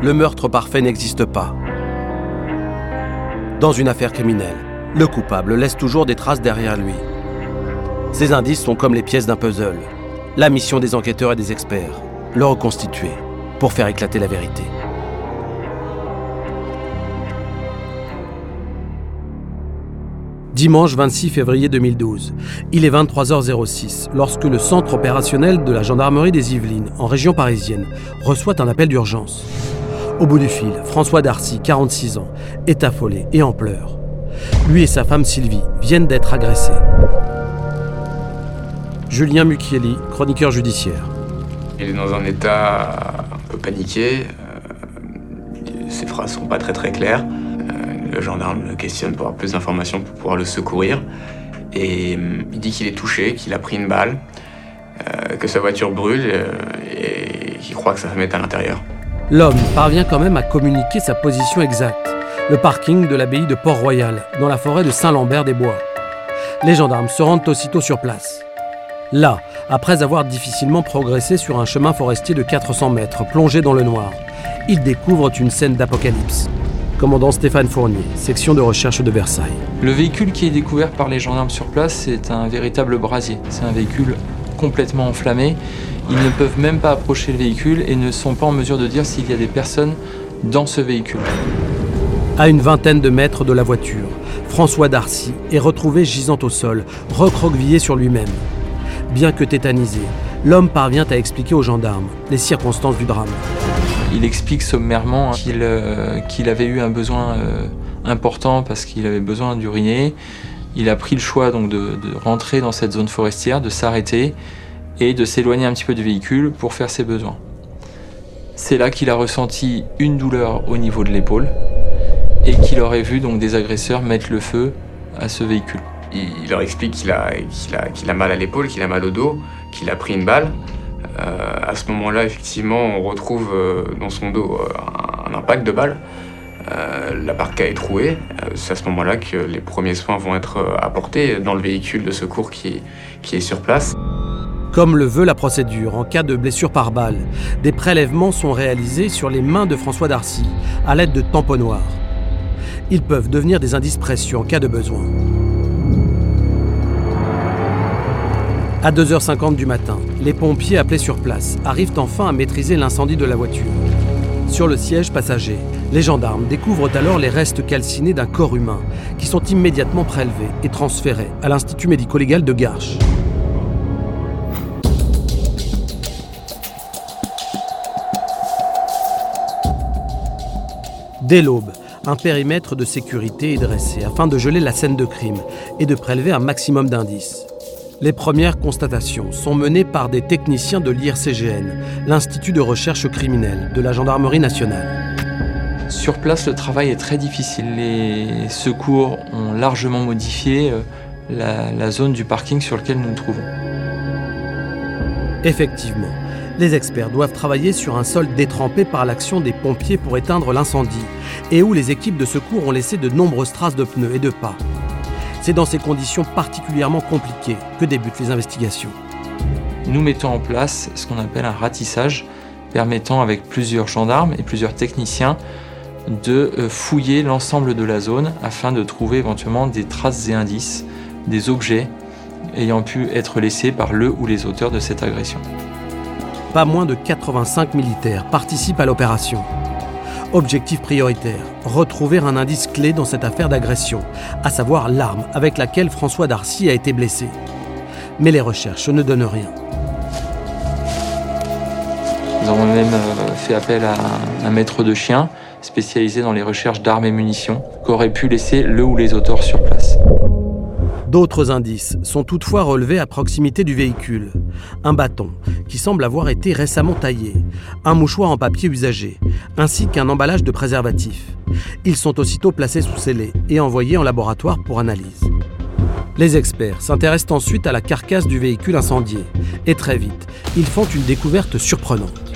le meurtre parfait n'existe pas. Dans une affaire criminelle, le coupable laisse toujours des traces derrière lui. Ces indices sont comme les pièces d'un puzzle. La mission des enquêteurs et des experts, le reconstituer pour faire éclater la vérité. Dimanche 26 février 2012, il est 23h06 lorsque le centre opérationnel de la gendarmerie des Yvelines, en région parisienne, reçoit un appel d'urgence. Au bout du fil, François Darcy, 46 ans, est affolé et en pleurs. Lui et sa femme Sylvie viennent d'être agressés. Julien Mucchielli, chroniqueur judiciaire. Il est dans un état un peu paniqué. Euh, ses phrases sont pas très très claires. Le gendarme le questionne pour avoir plus d'informations pour pouvoir le secourir. Et euh, il dit qu'il est touché, qu'il a pris une balle, euh, que sa voiture brûle euh, et qu'il croit que sa femme est à l'intérieur. L'homme parvient quand même à communiquer sa position exacte. Le parking de l'abbaye de Port-Royal, dans la forêt de Saint-Lambert-des-Bois. Les gendarmes se rendent aussitôt sur place. Là, après avoir difficilement progressé sur un chemin forestier de 400 mètres, plongé dans le noir, ils découvrent une scène d'apocalypse commandant Stéphane Fournier, section de recherche de Versailles. Le véhicule qui est découvert par les gendarmes sur place, c'est un véritable brasier. C'est un véhicule complètement enflammé. Ils ne peuvent même pas approcher le véhicule et ne sont pas en mesure de dire s'il y a des personnes dans ce véhicule. À une vingtaine de mètres de la voiture, François Darcy est retrouvé gisant au sol, recroquevillé sur lui-même. Bien que tétanisé, l'homme parvient à expliquer aux gendarmes les circonstances du drame. Il explique sommairement euh, qu'il avait eu un besoin euh, important parce qu'il avait besoin d'uriner. Il a pris le choix donc de, rentrer dans cette zone forestière, de s'arrêter et de s'éloigner un petit peu du véhicule pour faire ses besoins. C'est là qu'il a ressenti une douleur au niveau de l'épaule et qu'il aurait vu donc des agresseurs mettre le feu à ce véhicule. Il, leur explique qu'il a, a mal à l'épaule, qu'il a mal au dos, qu'il a pris une balle. Euh, à ce moment-là, effectivement, on retrouve euh, dans son dos euh, un, impact de balle. La parka est trouée. C'est à ce moment-là que les premiers soins vont être apportés dans le véhicule de secours qui, est sur place. Comme le veut la procédure en cas de blessure par balle, des prélèvements sont réalisés sur les mains de François Darcy à l'aide de tamponnoirs. Ils peuvent devenir des indices précieux en cas de besoin. À 2h50 du matin, les pompiers appelés sur place arrivent enfin à maîtriser l'incendie de la voiture. Sur le siège passager, les gendarmes découvrent alors les restes calcinés d'un corps humain qui sont immédiatement prélevés et transférés à l'Institut médico-légal de Garches. Dès l'aube, un périmètre de sécurité est dressé afin de geler la scène de crime et de prélever un maximum d'indices. Les premières constatations sont menées par des techniciens de l'IRCGN, l'Institut de recherche criminelle de la Gendarmerie nationale. Sur place, le travail est très difficile. Les secours ont largement modifié euh, la, la zone du parking sur lequel nous nous trouvons. Effectivement, les experts doivent travailler sur un sol détrempé par l'action des pompiers pour éteindre l'incendie et où les équipes de secours ont laissé de nombreuses traces de pneus et de pas. C'est dans ces conditions particulièrement compliquées que débutent les investigations. Nous mettons en place ce qu'on appelle un ratissage, permettant avec plusieurs gendarmes et plusieurs techniciens de euh, fouiller l'ensemble de la zone afin de trouver éventuellement des traces et indices, des objets ayant pu être laissés par le ou les auteurs de cette agression. Pas moins de 85 militaires participent à l'opération. Objectif prioritaire, retrouver un indice clé dans cette affaire d'agression, à savoir l'arme avec laquelle François Darcy a été blessé. Mais les recherches ne donnent rien. Nous avons même euh, fait appel à un maître de chien spécialisé dans les recherches d'armes et munitions, qu'aurait pu laisser le ou les auteurs sur place. D'autres indices sont toutefois relevés à proximité du véhicule. Un bâton, qui semble avoir été récemment taillé, un mouchoir en papier usagé, ainsi qu'un emballage de préservatifs. Ils sont aussitôt placés sous scellé et envoyés en laboratoire pour analyse. Les experts s'intéressent ensuite à la carcasse du véhicule incendié, et très vite, ils font une découverte surprenante.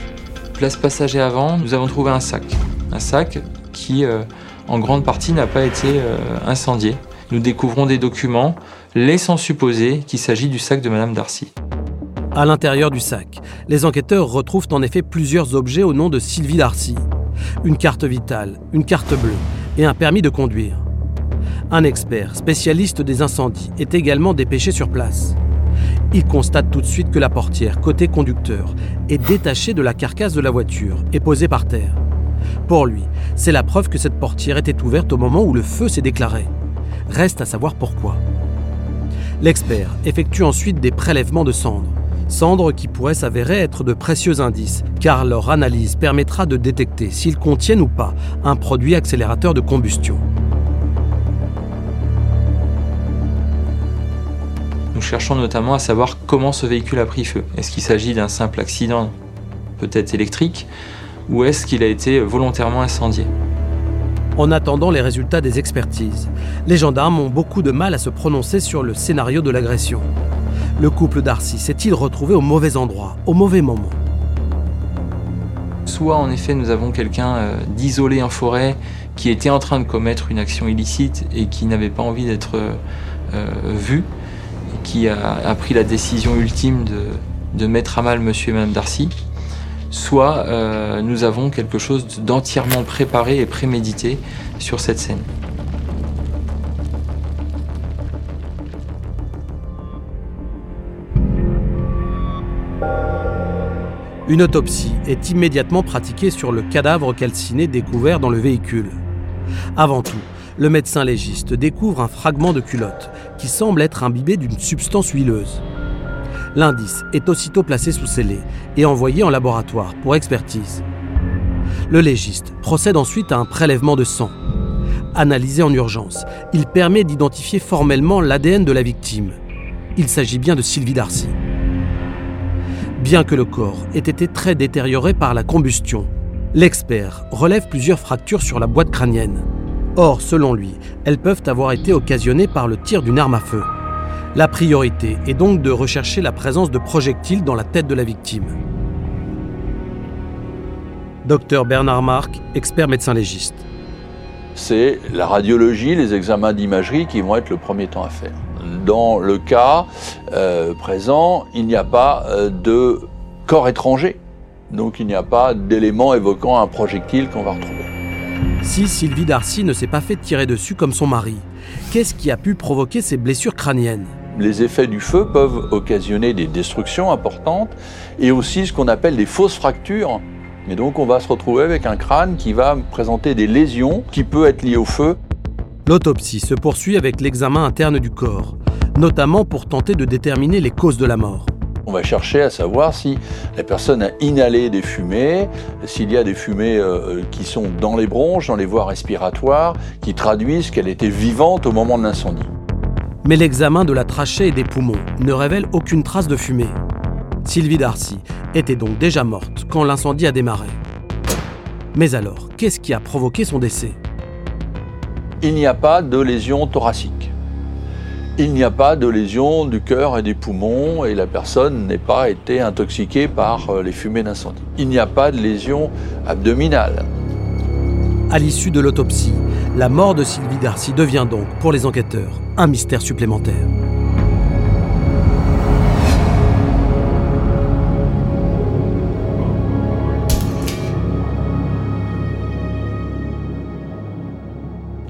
Place passager avant, nous avons trouvé un sac. Un sac qui, euh, en grande partie, n'a pas été euh, incendié nous découvrons des documents laissant supposer qu'il s'agit du sac de Madame Darcy. À l'intérieur du sac, les enquêteurs retrouvent en effet plusieurs objets au nom de Sylvie Darcy. une carte vitale, une carte bleue et un permis de conduire. Un expert, spécialiste des incendies, est également dépêché sur place. Il constate tout de suite que la portière, côté conducteur, est détachée de la carcasse de la voiture et posée par terre. Pour lui, c'est la preuve que cette portière était ouverte au moment où le feu s'est déclaré. Reste à savoir pourquoi. L'expert effectue ensuite des prélèvements de cendres. Cendres qui pourraient s'avérer être de précieux indices, car leur analyse permettra de détecter s'ils contiennent ou pas un produit accélérateur de combustion. Nous cherchons notamment à savoir comment ce véhicule a pris feu. Est-ce qu'il s'agit d'un simple accident, peut-être électrique, ou est-ce qu'il a été volontairement incendié? En attendant les résultats des expertises, les gendarmes ont beaucoup de mal à se prononcer sur le scénario de l'agression. Le couple Darcy s'est-il retrouvé au mauvais endroit, au mauvais moment? Soit en effet nous avons quelqu'un euh, d'isolé en forêt qui était en train de commettre une action illicite et qui n'avait pas envie d'être euh, vu, qui a, pris la décision ultime de, mettre à mal monsieur et madame Darcy, soit euh, nous avons quelque chose d'entièrement préparé et prémédité sur cette scène. Une autopsie est immédiatement pratiquée sur le cadavre calciné découvert dans le véhicule. Avant tout, le médecin légiste découvre un fragment de culotte qui semble être imbibé d'une substance huileuse. L'indice est aussitôt placé sous scellé et envoyé en laboratoire pour expertise. Le légiste procède ensuite à un prélèvement de sang. Analysé en urgence, il permet d'identifier formellement l'ADN de la victime. Il s'agit bien de Sylvie Darcy. Bien que le corps ait été très détérioré par la combustion, l'expert relève plusieurs fractures sur la boîte crânienne. Or, selon lui, elles peuvent avoir été occasionnées par le tir d'une arme à feu. La priorité est donc de rechercher la présence de projectiles dans la tête de la victime. Docteur Bernard Marc, expert médecin légiste. C'est la radiologie, les examens d'imagerie qui vont être le premier temps à faire. Dans le cas euh, présent, il n'y a pas euh, de corps étranger, donc il n'y a pas d'éléments évoquant un projectile qu'on va retrouver. Si Sylvie Darcy ne s'est pas fait tirer dessus comme son mari, qu'est-ce qui a pu provoquer ces blessures crâniennes? Les effets du feu peuvent occasionner des destructions importantes et aussi ce qu'on appelle des fausses fractures. Et donc on va se retrouver avec un crâne qui va présenter des lésions qui peuvent être liées au feu. L'autopsie se poursuit avec l'examen interne du corps, notamment pour tenter de déterminer les causes de la mort. On va chercher à savoir si la personne a inhalé des fumées, s'il y a des fumées euh, qui sont dans les bronches, dans les voies respiratoires, qui traduisent qu'elle était vivante au moment de l'incendie. Mais l'examen de la trachée et des poumons ne révèle aucune trace de fumée. Sylvie Darcy était donc déjà morte quand l'incendie a démarré. Mais alors, qu'est-ce qui a provoqué son décès? Il n'y a pas de lésion thoracique il n'y a pas de lésion du cœur et des poumons et la personne n'est pas été intoxiquée par euh, les fumées d'incendie. Il n'y a pas de lésion abdominale. À l'issue de l'autopsie, la mort de Sylvie Darcy devient donc, pour les enquêteurs, un mystère supplémentaire.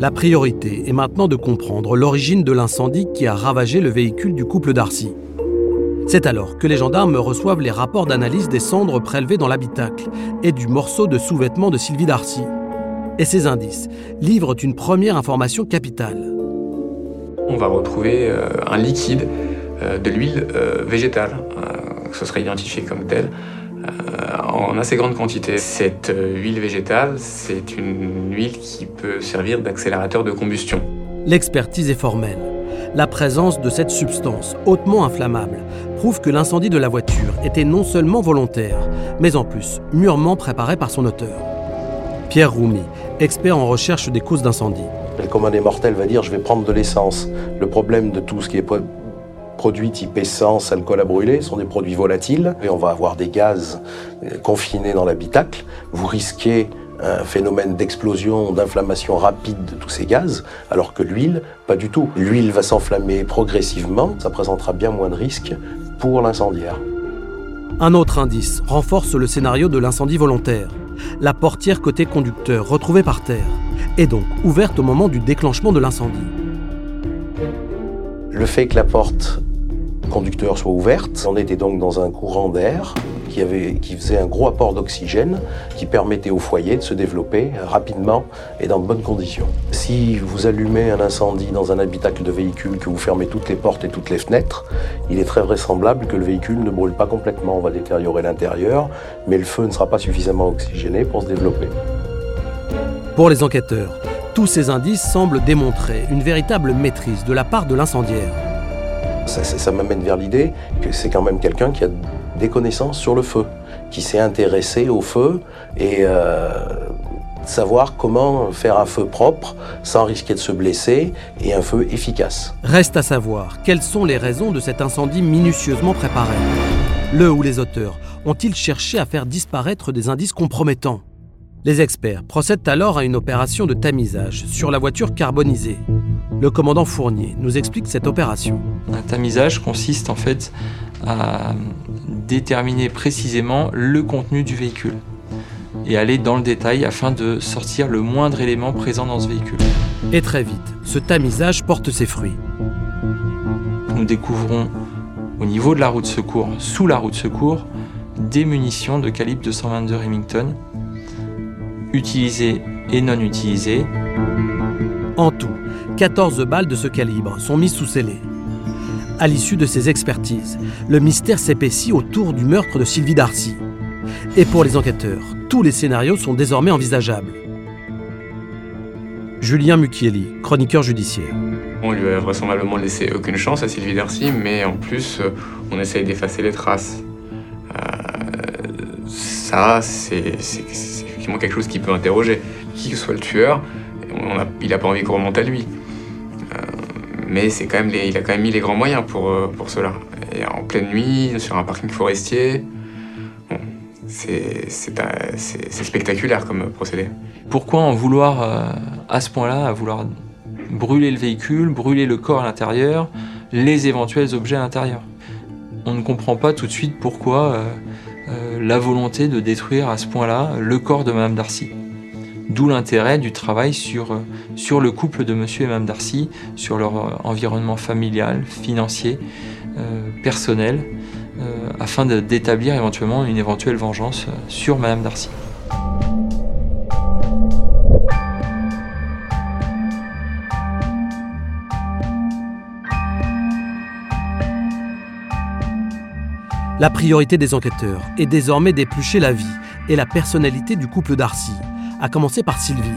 La priorité est maintenant de comprendre l'origine de l'incendie qui a ravagé le véhicule du couple Darcy. C'est alors que les gendarmes reçoivent les rapports d'analyse des cendres prélevées dans l'habitacle et du morceau de sous-vêtement de Sylvie Darcy. Et ces indices livrent une première information capitale. On va retrouver euh, un liquide euh, de l'huile euh, végétale, ce serait identifié comme tel, en assez grande quantité. Cette euh, huile végétale, c'est une huile qui peut servir d'accélérateur de combustion. L'expertise est formelle. La présence de cette substance hautement inflammable prouve que l'incendie de la voiture était non seulement volontaire, mais en plus mûrement préparé par son auteur. Pierre Roumi, expert en recherche des causes d'incendie. Le commandé mortel va dire je vais prendre de l'essence. Le problème de tout ce qui est produits type essence, alcool à brûler sont des produits volatiles et on va avoir des gaz euh, confinés dans l'habitacle. Vous risquez un phénomène d'explosion, d'inflammation rapide de tous ces gaz, alors que l'huile, pas du tout. L'huile va s'enflammer progressivement, ça présentera bien moins de risques pour l'incendiaire. Un autre indice renforce le scénario de l'incendie volontaire. la portière côté conducteur retrouvée par terre, est donc ouverte au moment du déclenchement de l'incendie. Le fait que la porte conducteur soit ouverte, on était donc dans un courant d'air qui, qui faisait un gros apport d'oxygène qui permettait au foyer de se développer rapidement et dans de bonnes conditions. Si vous allumez un incendie dans un habitacle de véhicule, que vous fermez toutes les portes et toutes les fenêtres, il est très vraisemblable que le véhicule ne brûle pas complètement. On va détériorer l'intérieur, mais le feu ne sera pas suffisamment oxygéné pour se développer. Pour les enquêteurs, tous ces indices semblent démontrer une véritable maîtrise de la part de l'incendiaire. Ça, m'amène vers l'idée que c'est quand même quelqu'un qui a des connaissances sur le feu, qui s'est intéressé au feu et euh, savoir comment faire un feu propre sans risquer de se blesser et un feu efficace. Reste à savoir quelles sont les raisons de cet incendie minutieusement préparé. Le ou les auteurs ont-ils cherché à faire disparaître des indices compromettants? Les experts procèdent alors à une opération de tamisage sur la voiture carbonisée. Le commandant Fournier nous explique cette opération. Un tamisage consiste en fait à déterminer précisément le contenu du véhicule et aller dans le détail afin de sortir le moindre élément présent dans ce véhicule. Et très vite, ce tamisage porte ses fruits. Nous découvrons au niveau de la roue de secours, sous la roue de secours, des munitions de calibre 222 Remington, utilisées et non utilisées, En tout, 14 balles de ce calibre sont mises sous scellé. À l'issue de ces expertises, le mystère s'épaissit autour du meurtre de Sylvie Darcy. Et pour les enquêteurs, tous les scénarios sont désormais envisageables. Julien Mucchielli, chroniqueur judiciaire. On lui a vraisemblablement laissé aucune chance à Sylvie Darcy, mais en plus, euh, on essaye d'effacer les traces. Euh, ça, c'est effectivement quelque chose qui peut interroger. Qui que soit le tueur, il n'a pas envie qu'on remonte à lui. Mais c'est quand même il a quand même mis les grands moyens pour, euh, pour cela. Et en pleine nuit, sur un parking forestier, c'est spectaculaire comme procédé. Pourquoi en vouloir euh, à ce point-là, à vouloir brûler le véhicule, brûler le corps à l'intérieur, les éventuels objets à l'intérieur? On ne comprend pas tout de suite pourquoi euh, la volonté de détruire à ce point-là le corps de Madame Darcy. D'où l'intérêt du travail sur, euh, sur le couple de Monsieur et Madame Darcy, sur leur euh, environnement familial, financier, euh, personnel, afin d'établir éventuellement une éventuelle vengeance sur Madame Darcy. La priorité des enquêteurs est désormais d'éplucher la vie et la personnalité du couple Darcy, à commencer par Sylvie.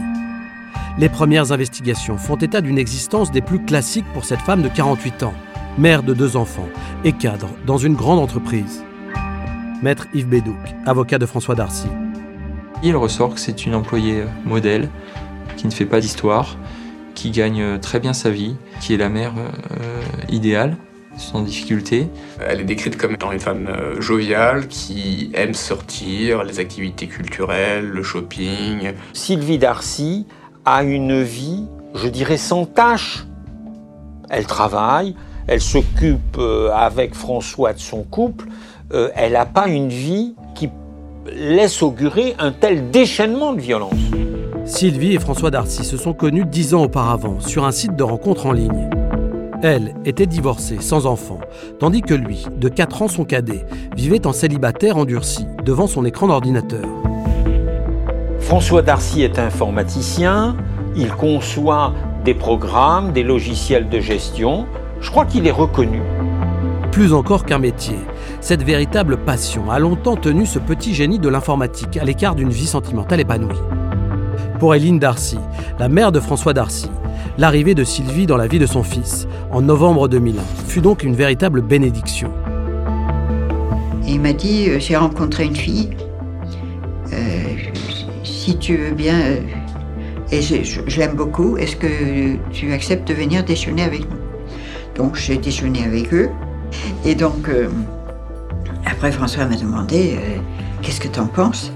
Les premières investigations font état d'une existence des plus classiques pour cette femme de 48 ans, mère de deux enfants et cadre dans une grande entreprise. Maître Yves Bédouc, avocat de François Darcy. Il ressort que c'est une employée modèle, qui ne fait pas d'histoire, qui gagne euh, très bien sa vie, qui est la mère euh, euh, idéale, sans difficulté. Elle est décrite comme étant une femme euh, joviale qui aime sortir, les activités culturelles, le shopping. Sylvie Darcy a une vie, je dirais, sans tâche. Elle travaille, elle s'occupe euh, avec François de son couple. Euh, elle n'a pas une vie qui laisse augurer un tel déchaînement de violence. Sylvie et François Darcy se sont connus dix ans auparavant sur un site de rencontre en ligne. Elle était divorcée, sans enfant, tandis que lui, de 4 ans son cadet, vivait en célibataire endurci, devant son écran d'ordinateur. François Darcy est informaticien, il conçoit des programmes, des logiciels de gestion. Je crois qu'il est reconnu. Plus encore qu'un métier, cette véritable passion a longtemps tenu ce petit génie de l'informatique à l'écart d'une vie sentimentale épanouie. Pour Éline Darcy, la mère de François Darcy, l'arrivée de Sylvie dans la vie de son fils, en novembre 2001, fut donc une véritable bénédiction. Il m'a dit, euh, j'ai rencontré une fille, euh, si tu veux bien, euh, et je, l'aime beaucoup, est-ce que tu acceptes de venir déjeuner avec nous? Donc j'ai déjeuné avec eux, et donc après François m'a demandé, qu'est-ce que tu en penses?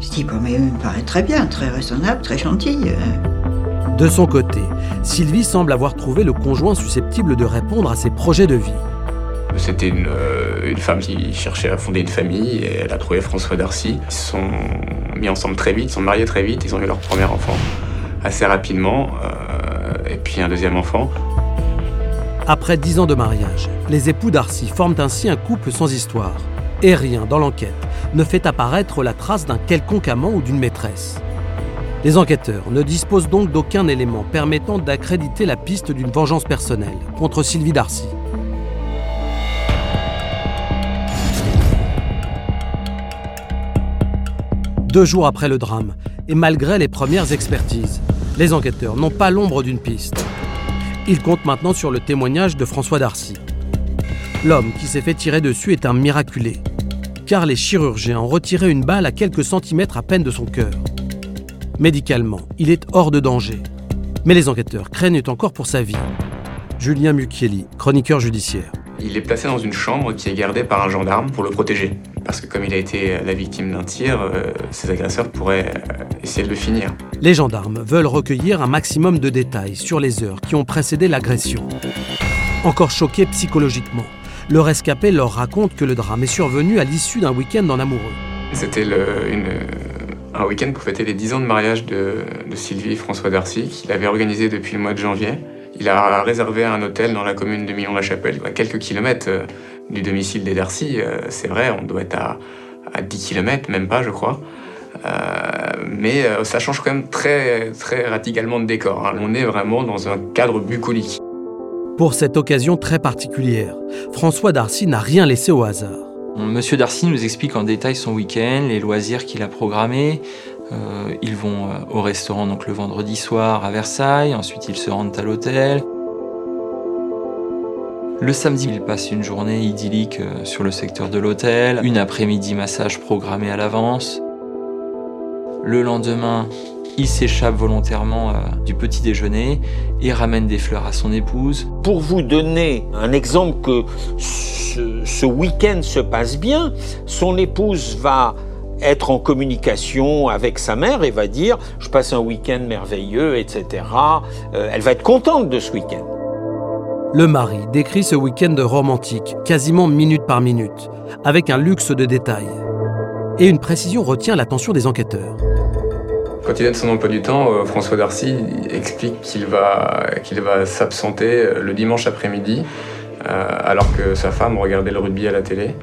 Je dis, bon, mais il me paraît très bien, très raisonnable, très gentil. Euh. De son côté, Sylvie semble avoir trouvé le conjoint susceptible de répondre à ses projets de vie. C'était une, euh, une femme qui cherchait à fonder une famille et elle a trouvé François Darcy. Ils se sont mis ensemble très vite, ils sont mariés très vite, ils ont eu leur premier enfant assez rapidement, et puis un deuxième enfant. Après dix ans de mariage, les époux Darcy forment ainsi un couple sans histoire. Et rien dans l'enquête ne fait apparaître la trace d'un quelconque amant ou d'une maîtresse. Les enquêteurs ne disposent donc d'aucun élément permettant d'accréditer la piste d'une vengeance personnelle contre Sylvie Darcy. Deux jours après le drame, et malgré les premières expertises, les enquêteurs n'ont pas l'ombre d'une piste. Ils comptent maintenant sur le témoignage de François Darcy. L'homme qui s'est fait tirer dessus est un miraculé, car les chirurgiens ont retiré une balle à quelques centimètres à peine de son cœur. Médicalement, il est hors de danger. Mais les enquêteurs craignent encore pour sa vie. Julien Mucchielli, chroniqueur judiciaire. Il est placé dans une chambre qui est gardée par un gendarme pour le protéger. Parce que comme il a été la victime d'un tir, euh, ses agresseurs pourraient euh, essayer de le finir. Les gendarmes veulent recueillir un maximum de détails sur les heures qui ont précédé l'agression. Encore choqués psychologiquement, le rescapé leur raconte que le drame est survenu à l'issue d'un week-end en amoureux. C'était un week-end pour fêter les 10 ans de mariage de, Sylvie François Darcy, qu'il avait organisé depuis le mois de janvier. Il a réservé un hôtel dans la commune de Millon-la-Chapelle, à quelques kilomètres euh, du domicile des Darcy. Euh, c'est vrai, on doit être à, 10 km, même pas, je crois. Euh, mais ça change quand même très, très radicalement de décor. Hein. On est vraiment dans un cadre bucolique. Pour cette occasion très particulière, François Darcy n'a rien laissé au hasard. Monsieur Darcy nous explique en détail son week-end, les loisirs qu'il a programmés, euh, ils vont euh, au restaurant donc le vendredi soir à Versailles, ensuite ils se rendent à l'hôtel. Le samedi, ils passent une journée idyllique euh, sur le secteur de l'hôtel, une après-midi massage programmé à l'avance. Le lendemain, il s'échappe volontairement du petit déjeuner et ramène des fleurs à son épouse. Pour vous donner un exemple que ce, ce week-end se passe bien, son épouse va être en communication avec sa mère et va dire je passe un week-end merveilleux, etc. Euh, elle va être contente de ce week-end. Le mari décrit ce week-end romantique, quasiment minute par minute, avec un luxe de détails. Et une précision retient l'attention des enquêteurs. Quand il donne son emploi du temps, euh, François Darcy explique qu'il va, qu'il va s'absenter euh, le dimanche après-midi, alors que sa femme regardait le rugby à la télé.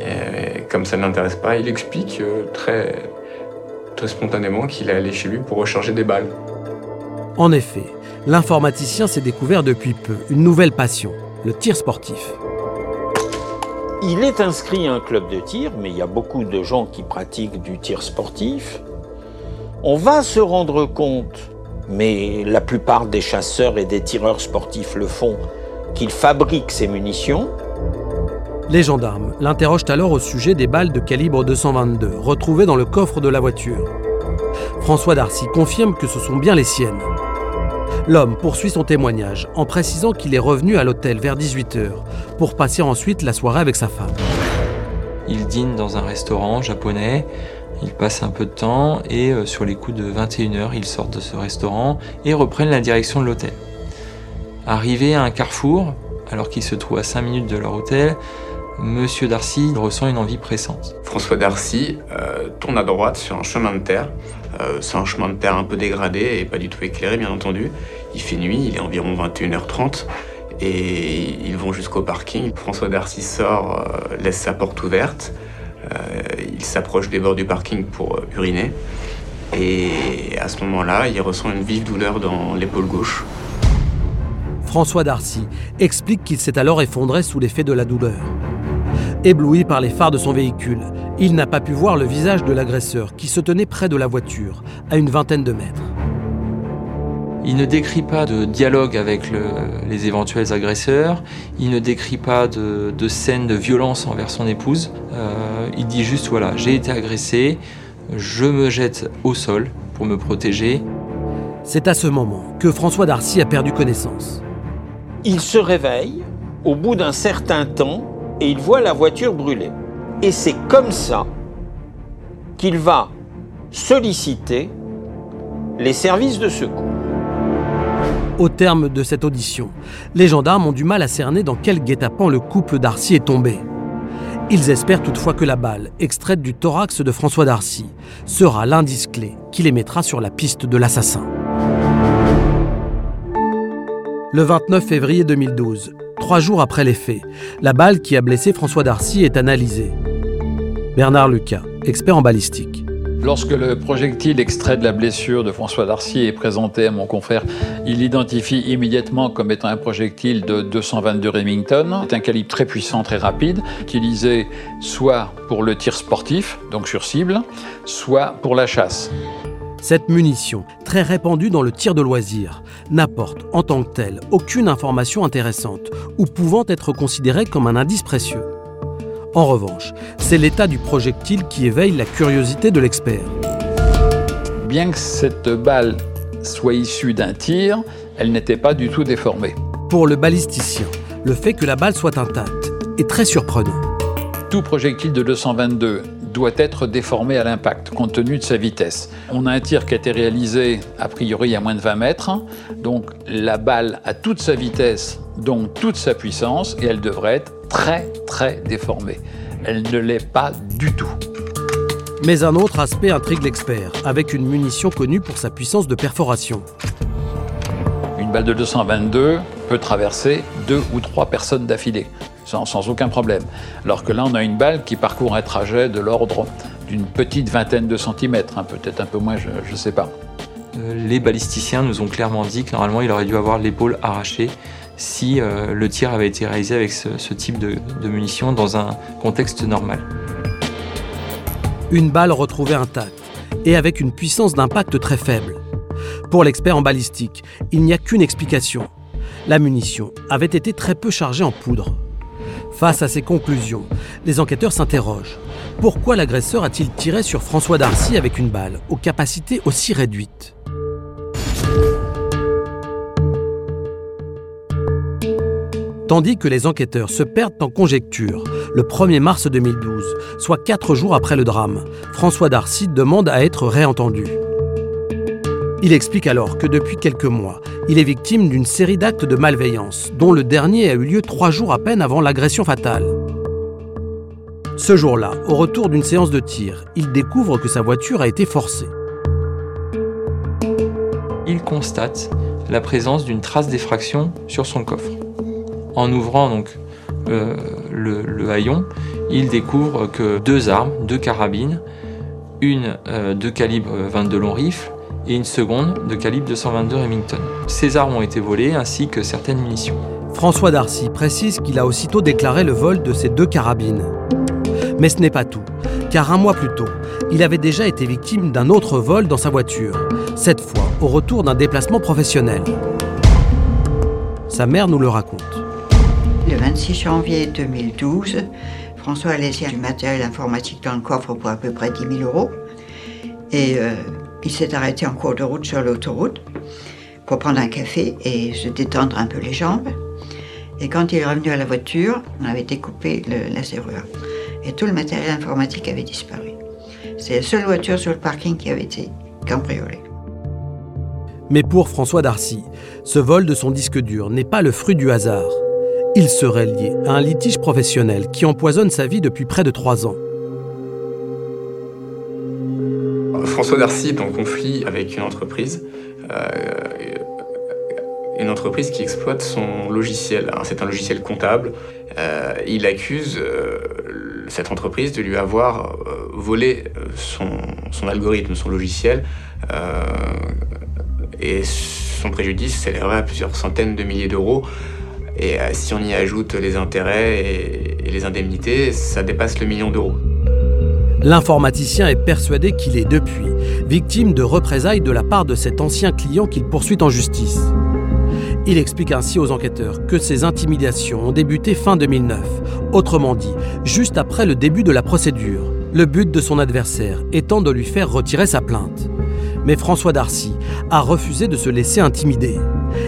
Et comme ça ne l'intéresse pas, il explique euh, très, très spontanément qu'il est allé chez lui pour recharger des balles. En effet, l'informaticien s'est découvert depuis peu une nouvelle passion, le tir sportif. Il est inscrit à un club de tir, mais il y a beaucoup de gens qui pratiquent du tir sportif. On va se rendre compte, mais la plupart des chasseurs et des tireurs sportifs le font, qu'ils fabriquent ces munitions les gendarmes l'interrogent alors au sujet des balles de calibre 222 retrouvées dans le coffre de la voiture. François Darcy confirme que ce sont bien les siennes. L'homme poursuit son témoignage en précisant qu'il est revenu à l'hôtel vers 18h pour passer ensuite la soirée avec sa femme. Il dîne dans un restaurant japonais, il passe un peu de temps et euh, sur les coups de 21h, ils sortent de ce restaurant et reprennent la direction de l'hôtel. Arrivé à un carrefour, alors qu'ils se trouvent à 5 minutes de leur hôtel, Monsieur Darcy ressent une envie pressante. François Darcy euh, tourne à droite sur un chemin de terre. Euh, c'est un chemin de terre un peu dégradé et pas du tout éclairé, bien entendu. Il fait nuit, il est environ 21h30 et ils vont jusqu'au parking. François Darcy sort, laisse sa porte ouverte. Il s'approche des bords du parking pour uriner. Et à ce moment-là, il ressent une vive douleur dans l'épaule gauche. François Darcy explique qu'il s'est alors effondré sous l'effet de la douleur. Ébloui par les phares de son véhicule, il n'a pas pu voir le visage de l'agresseur qui se tenait près de la voiture, à une vingtaine de mètres. Il ne décrit pas de dialogue avec les éventuels agresseurs, il ne décrit pas de, scène de violence envers son épouse. Euh, il dit juste voilà, j'ai été agressé, je me jette au sol pour me protéger. C'est à ce moment que François Darcy a perdu connaissance. Il se réveille au bout d'un certain temps et il voit la voiture brûler. Et c'est comme ça qu'il va solliciter les services de secours. Au terme de cette audition, les gendarmes ont du mal à cerner dans quel guet-apens le couple d'Arcy est tombé. Ils espèrent toutefois que la balle, extraite du thorax de François Darcy, sera l'indice clé qui les mettra sur la piste de l'assassin. Le 29 février 2012, trois jours après les faits, la balle qui a blessé François Darcy est analysée. Bernard Lucas, expert en balistique. Lorsque le projectile extrait de la blessure de François Darcy est présenté à mon confrère, il l'identifie immédiatement comme étant un projectile de 222 Remington. C'est un calibre très puissant, très rapide, utilisé soit pour le tir sportif, donc sur cible, soit pour la chasse. Cette munition, très répandue dans le tir de loisir, n'apporte en tant que telle aucune information intéressante ou pouvant être considérée comme un indice précieux. En revanche, c'est l'état du projectile qui éveille la curiosité de l'expert. Bien que cette balle soit issue d'un tir, elle n'était pas du tout déformée. Pour le balisticien, le fait que la balle soit intacte est très surprenant. Tout projectile de 222 doit être déformé à l'impact, compte tenu de sa vitesse. On a un tir qui a été réalisé a priori à moins de 20 mètres, donc la balle a toute sa vitesse, donc toute sa puissance, et elle devrait être très très déformée. Elle ne l'est pas du tout. Mais un autre aspect intrigue l'expert, avec une munition connue pour sa puissance de perforation. Une balle de 222 peut traverser deux ou trois personnes d'affilée sans, aucun problème. Alors que là, on a une balle qui parcourt un trajet de l'ordre d'une petite vingtaine de centimètres, hein, peut-être un peu moins, je ne sais pas. Euh, les balisticiens nous ont clairement dit que normalement, il aurait dû avoir l'épaule arrachée si euh, le tir avait été réalisé avec ce, type de, de munitions dans un contexte normal. Une balle retrouvée intacte et avec une puissance d'impact très faible. Pour l'expert en balistique, il n'y a qu'une explication. La munition avait été très peu chargée en poudre. Face à ces conclusions, les enquêteurs s'interrogent. Pourquoi l'agresseur a-t-il tiré sur François Darcy avec une balle aux capacités aussi réduites? Tandis que les enquêteurs se perdent en conjecture, le 1er mars 2012, soit quatre jours après le drame, François Darcy demande à être réentendu. Il explique alors que depuis quelques mois, il est victime d'une série d'actes de malveillance, dont le dernier a eu lieu trois jours à peine avant l'agression fatale. Ce jour-là, au retour d'une séance de tir, il découvre que sa voiture a été forcée. Il constate la présence d'une trace d'effraction sur son coffre. En ouvrant donc euh, le, haillon, il découvre que deux armes, deux carabines, une euh, de calibre 22 long rifle et une seconde de calibre 222 Remington. Ces armes ont été volées ainsi que certaines munitions. François Darcy précise qu'il a aussitôt déclaré le vol de ces deux carabines. Mais ce n'est pas tout, car un mois plus tôt, il avait déjà été victime d'un autre vol dans sa voiture, cette fois au retour d'un déplacement professionnel. Sa mère nous le raconte. Le 26 janvier 2012, François a laissé du matériel informatique dans le coffre pour à peu près 10 000 euros. Et euh, il s'est arrêté en cours de route sur l'autoroute pour prendre un café et se détendre un peu les jambes. Et quand il est revenu à la voiture, on avait découpé la serrure. Et tout le matériel informatique avait disparu. C'est la seule voiture sur le parking qui avait été cambriolée. Mais pour François Darcy, ce vol de son disque dur n'est pas le fruit du hasard. Il serait lié à un litige professionnel qui empoisonne sa vie depuis près de trois ans. François Darcy est en conflit avec une entreprise. Euh, une entreprise qui exploite son logiciel. C'est un logiciel comptable. Euh, il accuse euh, cette entreprise de lui avoir volé son, algorithme, son logiciel. et son préjudice s'élèverait à plusieurs centaines de milliers d'euros. Et si on y ajoute les intérêts et les indemnités, ça dépasse le million d'euros. L'informaticien est persuadé qu'il est depuis victime de représailles de la part de cet ancien client qu'il poursuit en justice. Il explique ainsi aux enquêteurs que ces intimidations ont débuté fin 2009, autrement dit, juste après le début de la procédure, le but de son adversaire étant de lui faire retirer sa plainte. Mais François Darcy a refusé de se laisser intimider.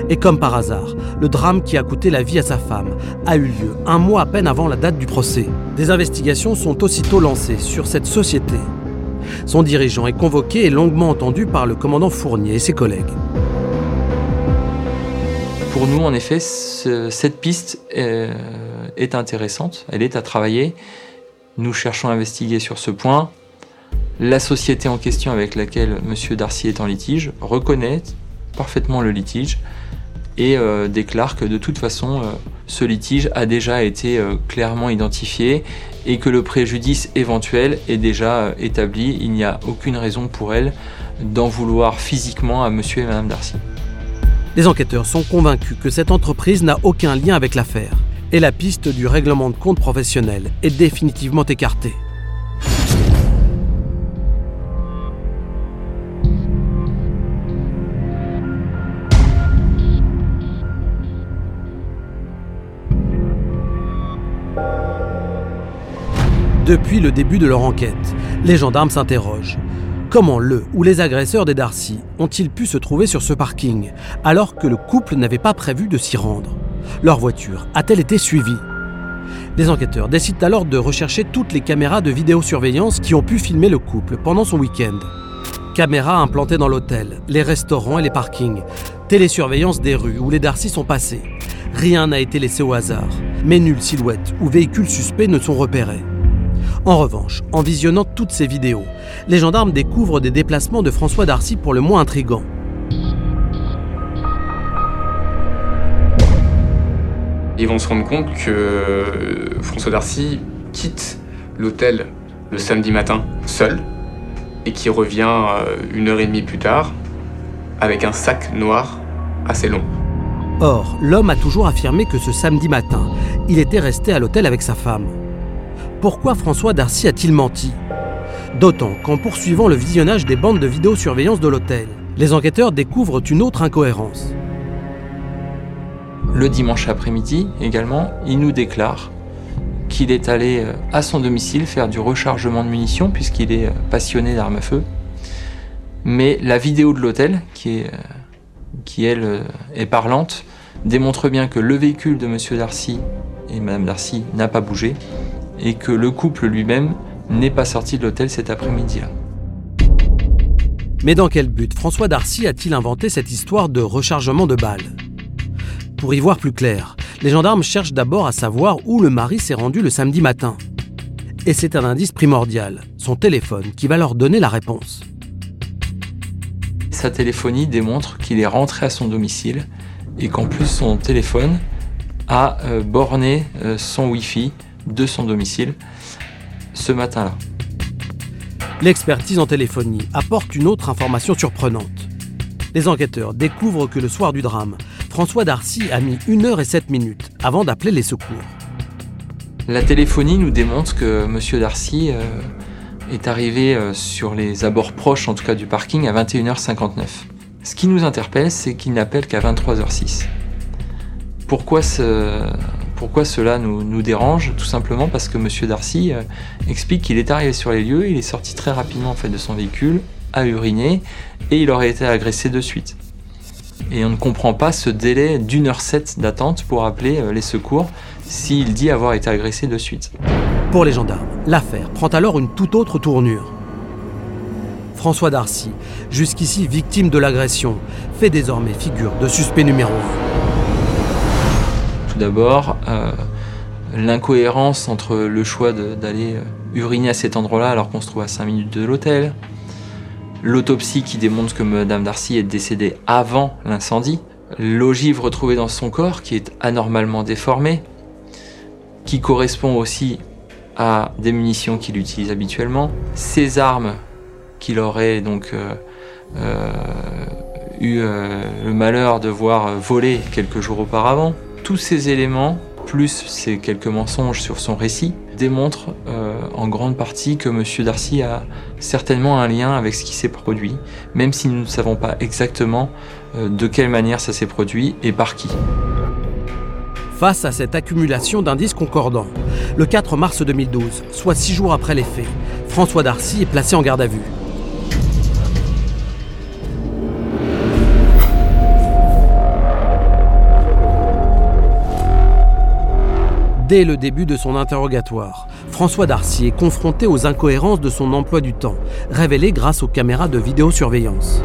Et comme par hasard, le drame qui a coûté la vie à sa femme a eu lieu un mois à peine avant la date du procès. Des investigations sont aussitôt lancées sur cette société. Son dirigeant est convoqué et longuement entendu par le commandant Fournier et ses collègues. Pour nous, en effet, cette piste euh, est intéressante, elle est à travailler Nous cherchons à investiguer sur ce point. La société en question avec laquelle M. Darcy est en litige reconnaît parfaitement le litige et euh, déclare que de toute façon, euh, ce litige a déjà été euh, clairement identifié et que le préjudice éventuel est déjà établi. Il n'y a aucune raison pour elle d'en vouloir physiquement à monsieur et madame Darcy. Les enquêteurs sont convaincus que cette entreprise n'a aucun lien avec l'affaire et la piste du règlement de compte professionnel est définitivement écartée. Depuis le début de leur enquête, les gendarmes s'interrogent. Comment le ou les agresseurs des Darcy ont-ils pu se trouver sur ce parking alors que le couple n'avait pas prévu de s'y rendre? Leur voiture a-t-elle été suivie? Les enquêteurs décident alors de rechercher toutes les caméras de vidéosurveillance qui ont pu filmer le couple pendant son week-end. Caméras implantées dans l'hôtel, les restaurants et les parkings, télésurveillance des rues où les Darcy sont passés. Rien n'a été laissé au hasard, mais nulle silhouette ou véhicule suspect ne sont repérés. En revanche, en visionnant toutes ces vidéos, les gendarmes découvrent des déplacements de François Darcy pour le moins intrigants. Ils vont se rendre compte que François Darcy quitte l'hôtel le samedi matin seul et qui revient euh, une heure et demie plus tard avec un sac noir assez long. Or, l'homme a toujours affirmé que ce samedi matin, il était resté à l'hôtel avec sa femme pourquoi François Darcy a-t-il menti? D'autant qu'en poursuivant le visionnage des bandes de vidéosurveillance de l'hôtel, les enquêteurs découvrent une autre incohérence. Le dimanche après-midi également, il nous déclare qu'il est allé euh, à son domicile faire du rechargement de munitions puisqu'il est euh, passionné d'armes à feu. Mais la vidéo de l'hôtel, qui, est, euh, qui elle est parlante, démontre bien que le véhicule de M. Darcy et Mme Darcy n'a pas bougé et que le couple lui-même n'est pas sorti de l'hôtel cet après-midi-là. Mais dans quel but François Darcy a-t-il inventé cette histoire de rechargement de balles Pour y voir plus clair, les gendarmes cherchent d'abord à savoir où le mari s'est rendu le samedi matin. Et c'est un indice primordial, son téléphone, qui va leur donner la réponse. Sa téléphonie démontre qu'il est rentré à son domicile et qu'en plus son téléphone a euh, borné euh, son Wi-Fi de son domicile ce matin-là. L'expertise en téléphonie apporte une autre information surprenante. Les enquêteurs découvrent que le soir du drame, François Darcy a mis 1 heure et 7 minutes avant d'appeler les secours. La téléphonie nous démontre que M. Darcy euh, est arrivé euh, sur les abords proches, en tout cas du parking, à 21h59. Ce qui nous interpelle, c'est qu'il n'appelle qu'à 23h06. Pourquoi ce, pourquoi cela nous, dérange Tout simplement parce que M. Darcy euh, explique qu'il est arrivé sur les lieux, il est sorti très rapidement en fait, de son véhicule, a uriné et il aurait été agressé de suite. Et on ne comprend pas ce délai d'une heure sept d'attente pour appeler euh, les secours s'il dit avoir été agressé de suite. Pour les gendarmes, l'affaire prend alors une toute autre tournure. François Darcy, jusqu'ici victime de l'agression, fait désormais figure de suspect numéro 1 tout d'abord euh, l'incohérence entre le choix d'aller euh, uriner à cet endroit-là alors qu'on se trouve à 5 minutes de l'hôtel, l'autopsie qui démontre que Madame Darcy est décédée avant l'incendie, l'ogive retrouvée dans son corps qui est anormalement déformée, qui correspond aussi à des munitions qu'il utilise habituellement, ses armes qu'il aurait donc euh, eu le malheur de voir voler quelques jours auparavant. Tous ces éléments, plus ces quelques mensonges sur son récit, démontrent euh, en grande partie que M. Darcy a certainement un lien avec ce qui s'est produit, même si nous ne savons pas exactement euh, de quelle manière ça s'est produit et par qui. Face à cette accumulation d'indices concordants, le 4 mars 2012, soit six jours après les faits, François Darcy est placé en garde à vue. Dès le début de son interrogatoire, François Darcy est confronté aux incohérences de son emploi du temps, révélées grâce aux caméras de vidéosurveillance.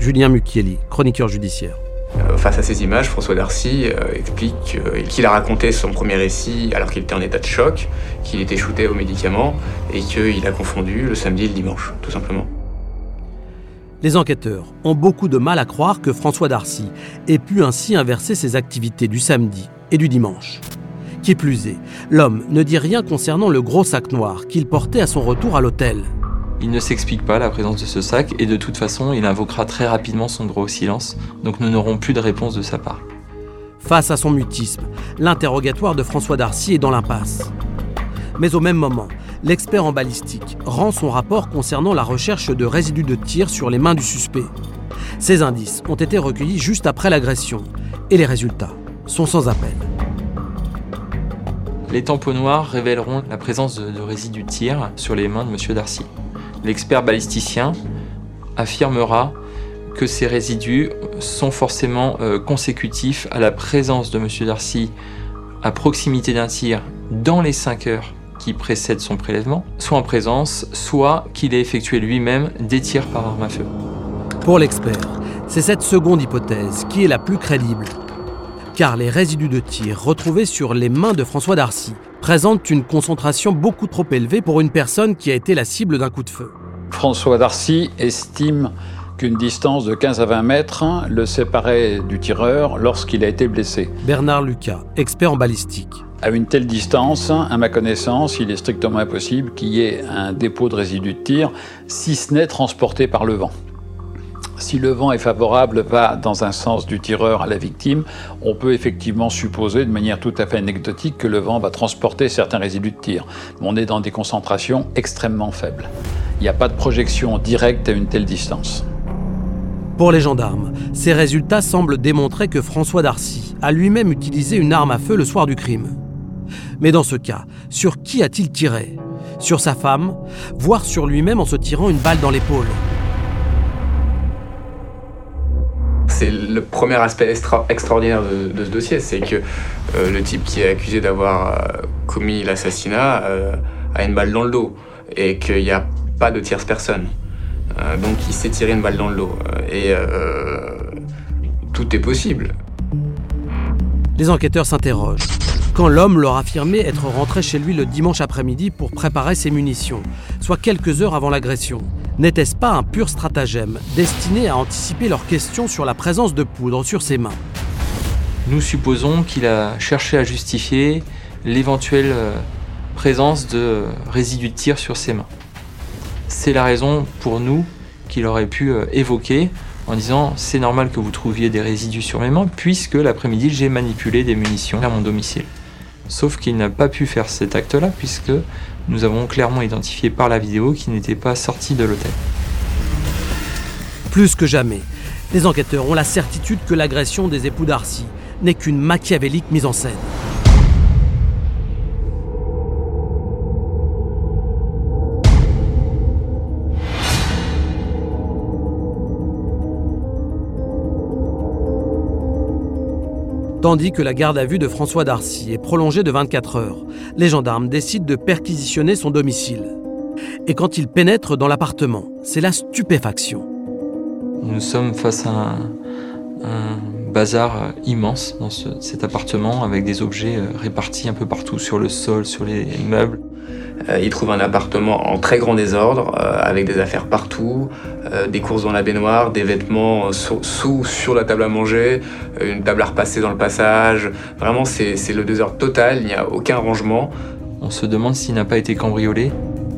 Julien Mucchielli, chroniqueur judiciaire. Euh, face à ces images, François Darcy euh, explique euh, qu'il a raconté son premier récit alors qu'il était en état de choc, qu'il était shooté aux médicaments et qu'il a confondu le samedi et le dimanche, tout simplement. Les enquêteurs ont beaucoup de mal à croire que François Darcy ait pu ainsi inverser ses activités du samedi et du dimanche. Qui plus est, l'homme ne dit rien concernant le gros sac noir qu'il portait à son retour à l'hôtel. Il ne s'explique pas la présence de ce sac et de toute façon, il invoquera très rapidement son droit au silence, donc nous n'aurons plus de réponse de sa part. Face à son mutisme, l'interrogatoire de François Darcy est dans l'impasse. Mais au même moment, l'expert en balistique rend son rapport concernant la recherche de résidus de tir sur les mains du suspect. Ces indices ont été recueillis juste après l'agression et les résultats sont sans appel. Les tampons noirs révéleront la présence de, résidus de tir sur les mains de M. Darcy. L'expert balisticien affirmera que ces résidus sont forcément euh, consécutifs à la présence de M. Darcy à proximité d'un tir dans les 5 heures qui précèdent son prélèvement, soit en présence, soit qu'il ait effectué lui-même des tirs par arme à feu. Pour l'expert, c'est cette seconde hypothèse qui est la plus crédible. Car les résidus de tir retrouvés sur les mains de François Darcy présentent une concentration beaucoup trop élevée pour une personne qui a été la cible d'un coup de feu. François Darcy estime qu'une distance de 15 à 20 mètres le séparait du tireur lorsqu'il a été blessé. Bernard Lucas, expert en balistique. À une telle distance, à ma connaissance, il est strictement impossible qu'il y ait un dépôt de résidus de tir, si ce n'est transporté par le vent. Si le vent est favorable, va dans un sens du tireur à la victime, on peut effectivement supposer de manière tout à fait anecdotique que le vent va transporter certains résidus de tir. Mais on est dans des concentrations extrêmement faibles. Il n'y a pas de projection directe à une telle distance. Pour les gendarmes, ces résultats semblent démontrer que François Darcy a lui-même utilisé une arme à feu le soir du crime. Mais dans ce cas, sur qui a-t-il tiré? Sur sa femme, voire sur lui-même en se tirant une balle dans l'épaule? C'est le premier aspect extra extraordinaire de, ce dossier, c'est que euh, le type qui est accusé d'avoir euh, commis l'assassinat euh, a une balle dans le dos et qu'il n'y a pas de tierce personne. Donc il s'est tiré une balle dans le dos et tout est possible. Les enquêteurs s'interrogent. Quand l'homme leur affirmait être rentré chez lui le dimanche après-midi pour préparer ses munitions, soit quelques heures avant l'agression, N'était-ce pas un pur stratagème destiné à anticiper leurs questions sur la présence de poudre sur ses mains? Nous supposons qu'il a cherché à justifier l'éventuelle euh, présence de résidus de tir sur ses mains. C'est la raison pour nous qu'il aurait pu euh, évoquer en disant c'est normal que vous trouviez des résidus sur mes mains puisque l'après-midi j'ai manipulé des munitions à mon domicile. Sauf qu'il n'a pas pu faire cet acte-là puisque nous avons clairement identifié par la vidéo qu'il n'était pas sorti de l'hôtel. Plus que jamais, les enquêteurs ont la certitude que l'agression des époux d'Arcy n'est qu'une machiavélique mise en scène. Tandis que la garde à vue de François Darcy est prolongée de 24 heures, les gendarmes décident de perquisitionner son domicile. Et quand ils pénètrent dans l'appartement, c'est la stupéfaction. Nous sommes face à un, bazar immense dans ce, cet appartement avec des objets euh, répartis un peu partout sur le sol, sur les meubles. Euh, il trouve un appartement en très grand désordre, euh, avec des affaires partout, euh, des courses dans la baignoire, des vêtements sous, sous, sur la table à manger, une table à repasser dans le passage. Vraiment, c'est le désordre total, il n'y a aucun rangement. On se demande s'il n'a pas été cambriolé.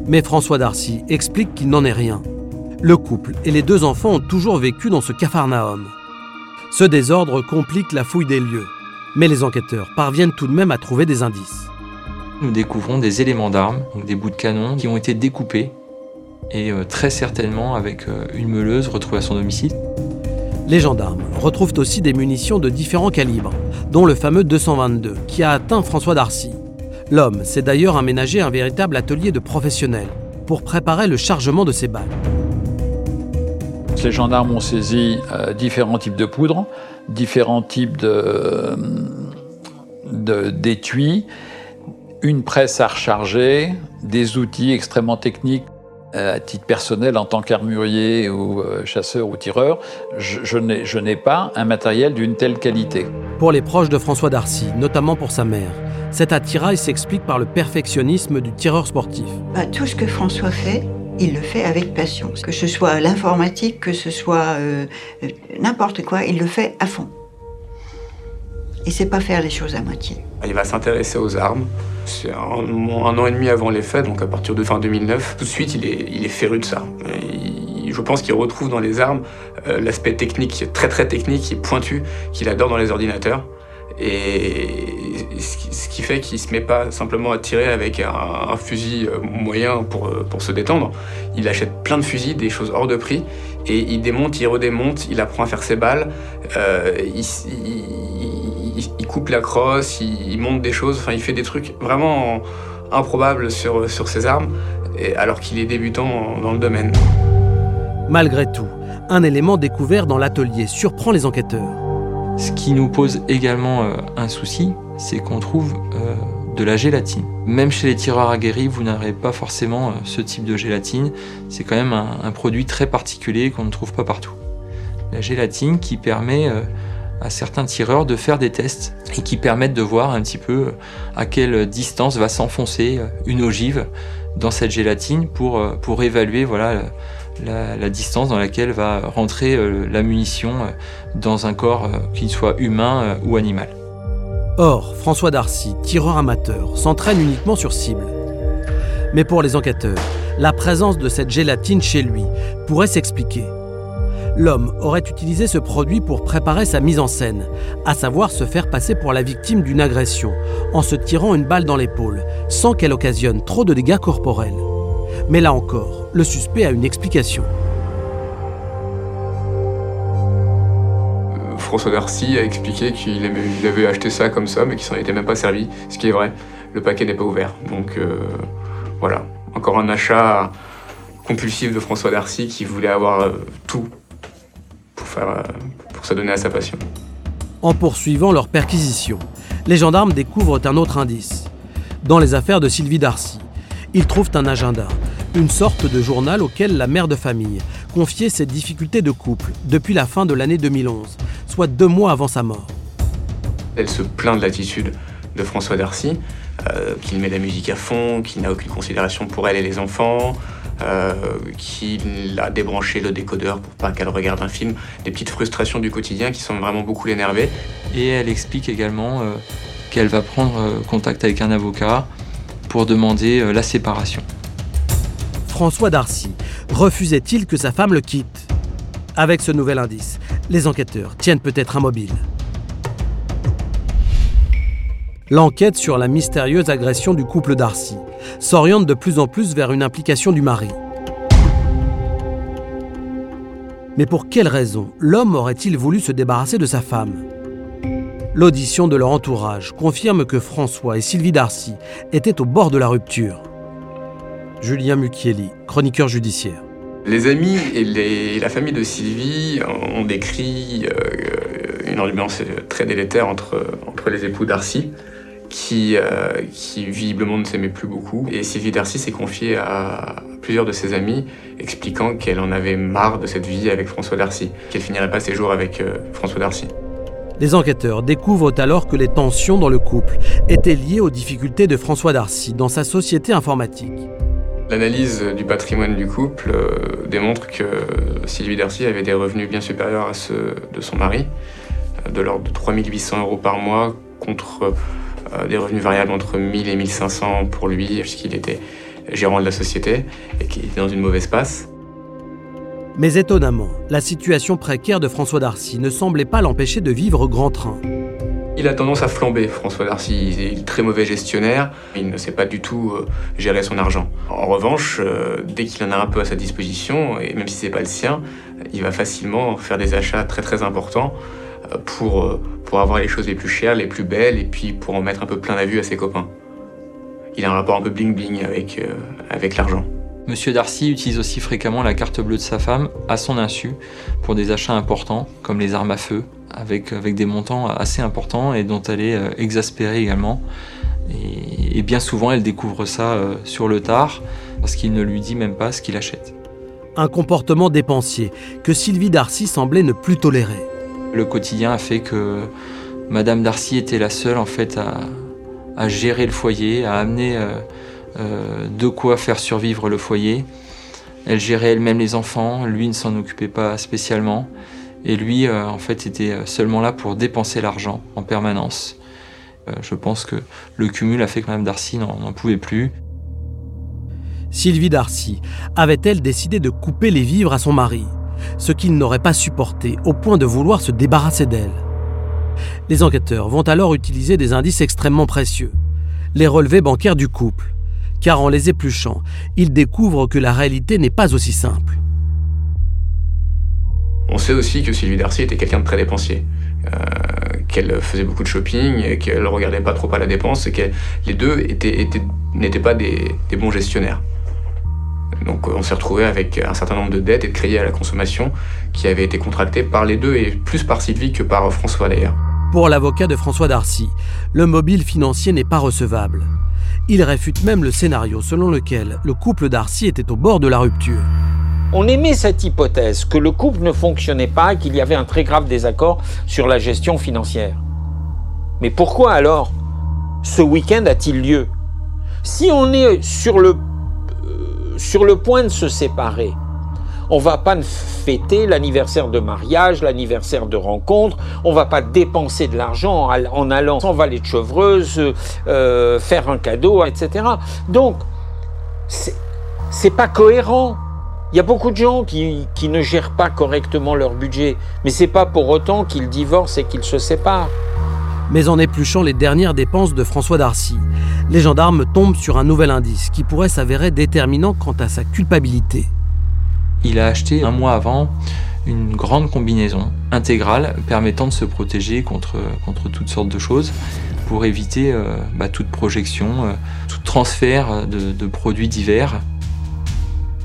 Mais François Darcy explique qu'il n'en est rien. Le couple et les deux enfants ont toujours vécu dans ce capharnaüm. Ce désordre complique la fouille des lieux, mais les enquêteurs parviennent tout de même à trouver des indices. Nous découvrons des éléments d'armes, donc des bouts de canon qui ont été découpés et euh, très certainement avec euh, une meuleuse retrouvée à son domicile. Les gendarmes retrouvent aussi des munitions de différents calibres, dont le fameux 222 qui a atteint François Darcy. L'homme s'est d'ailleurs aménagé un véritable atelier de professionnels pour préparer le chargement de ses balles. Les gendarmes ont saisi euh, différents types de poudre, différents types de, de, d'étuis, une presse à recharger, des outils extrêmement techniques. à titre personnel, en tant qu'armurier ou euh, chasseur ou tireur, je, je n'ai pas un matériel d'une telle qualité. Pour les proches de François Darcy, notamment pour sa mère, cet attirail s'explique par le perfectionnisme du tireur sportif. Bah, tout ce que François fait, il le fait avec passion. Que ce soit l'informatique, que ce soit euh, euh, n'importe quoi, il le fait à fond. Il sait pas faire les choses à moitié. Il va s'intéresser aux armes. C'est un, an et demi avant les faits, donc à partir de fin 2009. Tout de suite, il est, il est féru de ça. Je pense qu'il retrouve dans les armes euh, l'aspect technique, très très technique, et pointu, qu'il adore dans les ordinateurs. Et ce qui fait qu'il ne se met pas simplement à tirer avec un, fusil euh, moyen pour, euh, pour, se détendre. Il achète plein de fusils, des choses hors de prix, et il démonte, il redémonte, il apprend à faire ses balles, il, coupe la crosse, il, monte des choses, enfin il fait des trucs vraiment improbables sur, sur ses armes, et, alors qu'il est débutant dans le domaine. Malgré tout, un élément découvert dans l'atelier surprend les enquêteurs. Ce qui nous pose également euh, un souci, c'est qu'on trouve euh, de la gélatine. Même chez les tireurs aguerris, vous n'aurez pas forcément euh, ce type de gélatine. C'est quand même un, un, produit très particulier qu'on ne trouve pas partout. La gélatine qui permet euh, à certains tireurs de faire des tests et qui permettent de voir un petit peu euh, à quelle distance va s'enfoncer euh, une ogive dans cette gélatine pour, pour évaluer voilà, la, la, distance dans laquelle va rentrer la munition dans un corps, qu'il soit humain ou animal. Or, François Darcy, tireur amateur, s'entraîne uniquement sur cible. Mais pour les enquêteurs, la présence de cette gélatine chez lui pourrait s'expliquer. L'homme aurait utilisé ce produit pour préparer sa mise en scène, à savoir se faire passer pour la victime d'une agression, en se tirant une balle dans l'épaule, sans qu'elle occasionne trop de dégâts corporels. Mais là encore, le suspect a une explication. François Darcy a expliqué qu'il avait acheté ça comme ça, mais qu'il s'en était même pas servi, ce qui est vrai. Le paquet n'est pas ouvert. Donc euh, voilà, encore un achat compulsif de François Darcy qui voulait avoir euh, tout faire, euh, pour se donner à sa passion. En poursuivant leur perquisition, les gendarmes découvrent un autre indice. Dans les affaires de Sylvie Darcy, ils trouvent un agenda, une sorte de journal auquel la mère de famille confiait ses difficultés de couple depuis la fin de l'année 2011, soit deux mois avant sa mort. Elle se plaint de l'attitude de François Darcy, euh, qu'il met la musique à fond, qu'il n'a aucune considération pour elle et les enfants, euh, qu'il a débranché le décodeur pour pas qu'elle regarde un film, des petites frustrations du quotidien qui semblent vraiment beaucoup l'énerver. Et elle explique également euh, qu'elle va prendre euh, contact avec un avocat pour demander euh, la séparation. François Darcy refusait-il que sa femme le quitte? Avec ce nouvel indice, les enquêteurs tiennent peut-être un mobile. L'enquête sur la mystérieuse agression du couple Darcy s'oriente de plus en plus vers une implication du mari. Mais pour quelle raison l'homme aurait-il voulu se débarrasser de sa femme? L'audition de leur entourage confirme que François et Sylvie Darcy étaient au bord de la rupture. Julien Mucchielli, chroniqueur judiciaire. Les amis et la famille de Sylvie ont décrit euh, une ambiance très délétère entre les époux Darcy, qui, euh, qui visiblement ne s'aimaient plus beaucoup. Et Sylvie Darcy s'est confiée à plusieurs de ses amis, expliquant qu'elle en avait marre de cette vie avec François Darcy, qu'elle finirait pas ses jours avec euh, François Darcy. Les enquêteurs découvrent alors que les tensions dans le couple étaient liées aux difficultés de François Darcy dans sa société informatique. L'analyse du patrimoine du couple euh, démontre que Sylvie Darcy avait des revenus bien supérieurs à ceux de son mari, de l'ordre de 3800 euros par mois contre des revenus variables entre 1000 et 1500 pour lui, puisqu'il était gérant de la société et qu'il était dans une mauvaise passe. Mais étonnamment, la situation précaire de François Darcy ne semblait pas l'empêcher de vivre grand train. Il a tendance à flamber, François Darcy. Il est très mauvais gestionnaire. Il ne sait pas du tout euh, gérer son argent. En revanche, euh, dès qu'il en a un peu à sa disposition, et même si c'est pas le sien, il va facilement faire des achats très très importants euh, pour, pour avoir les choses les plus chères, les plus belles, et puis pour en mettre un peu plein la vue à ses copains. Il a un rapport un peu bling-bling avec, euh, avec l'argent. Monsieur Darcy utilise aussi fréquemment la carte bleue de sa femme à son insu pour des achats importants comme les armes à feu avec, avec des montants assez importants et dont elle est euh, exaspérée également. Et, et bien souvent elle découvre ça euh, sur le tard parce qu'il ne lui dit même pas ce qu'il achète. Un comportement dépensier que Sylvie Darcy semblait ne plus tolérer. Le quotidien a fait que Madame Darcy était la seule en fait à, gérer le foyer, à amener euh, euh, de quoi faire survivre le foyer. Elle gérait elle-même les enfants, lui ne s'en occupait pas spécialement. Et lui, euh, en fait, était seulement là pour dépenser l'argent en permanence. je pense que le cumul a fait que Madame Darcy n'en pouvait plus. Sylvie Darcy avait-elle décidé de couper les vivres à son mari, ce qu'il n'aurait pas supporté au point de vouloir se débarrasser d'elle les enquêteurs vont alors utiliser des indices extrêmement précieux, les relevés bancaires du couple, car en les épluchant, ils découvrent que la réalité n'est pas aussi simple. On sait aussi que Sylvie Darcy était quelqu'un de très dépensier. Euh, qu'elle faisait beaucoup de shopping qu'elle regardait pas trop à la dépense et que les deux n'étaient pas des, bons gestionnaires. Donc on s'est retrouvé avec un certain nombre de dettes et de crédits à la consommation qui avaient été contractés par les deux et plus par Sylvie que par François d'ailleurs. Pour l'avocat de François Darcy, le mobile financier n'est pas recevable. Il réfute même le scénario selon lequel le couple Darcy était au bord de la rupture. On émet cette hypothèse que le couple ne fonctionnait pas et qu'il y avait un très grave désaccord sur la gestion financière. Mais pourquoi alors ce week-end a-t-il lieu? Si on est sur le, euh, sur le point de se séparer, on va pas fêter l'anniversaire de mariage, l'anniversaire de rencontre. On va pas dépenser de l'argent en allant s'en valer de chevreuse, euh, faire un cadeau, etc. Donc, c'est pas cohérent. Il y a beaucoup de gens qui, qui, ne gèrent pas correctement leur budget, mais c'est pas pour autant qu'ils divorcent et qu'ils se séparent. Mais en épluchant les dernières dépenses de François Darcy, les gendarmes tombent sur un nouvel indice qui pourrait s'avérer déterminant quant à sa culpabilité il a acheté un mois avant une grande combinaison intégrale permettant de se protéger contre, toutes sortes de choses pour éviter euh, bah, toute projection, euh, tout transfert de produits divers.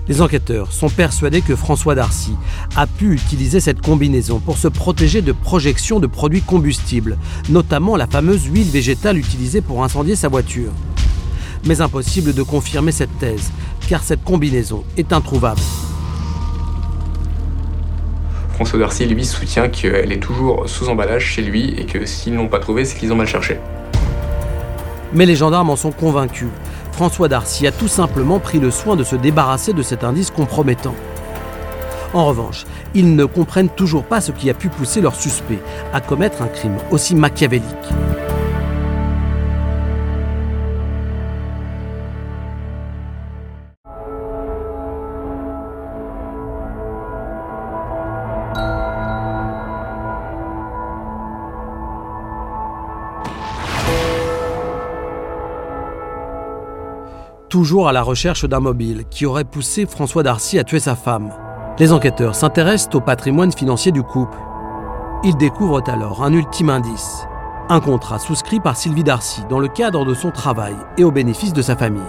Les enquêteurs sont persuadés que François Darcy a pu utiliser cette combinaison pour se protéger de projections de produits combustibles, notamment la fameuse huile végétale utilisée pour incendier sa voiture. Mais impossible de confirmer cette thèse, car cette combinaison est introuvable. François Darcy, lui, soutient qu'elle est toujours sous emballage chez lui et que s'ils ne l'ont pas trouvée, c'est qu'ils ont mal cherché. Mais les gendarmes en sont convaincus. François Darcy a tout simplement pris le soin de se débarrasser de cet indice compromettant. En revanche, ils ne comprennent toujours pas ce qui a pu pousser leur suspect à commettre un crime aussi machiavélique. Toujours à la recherche d'un mobile qui aurait poussé François Darcy à tuer sa femme. Les enquêteurs s'intéressent au patrimoine financier du couple. Ils découvrent alors un ultime indice, un contrat souscrit par Sylvie Darcy dans le cadre de son travail et au bénéfice de sa famille.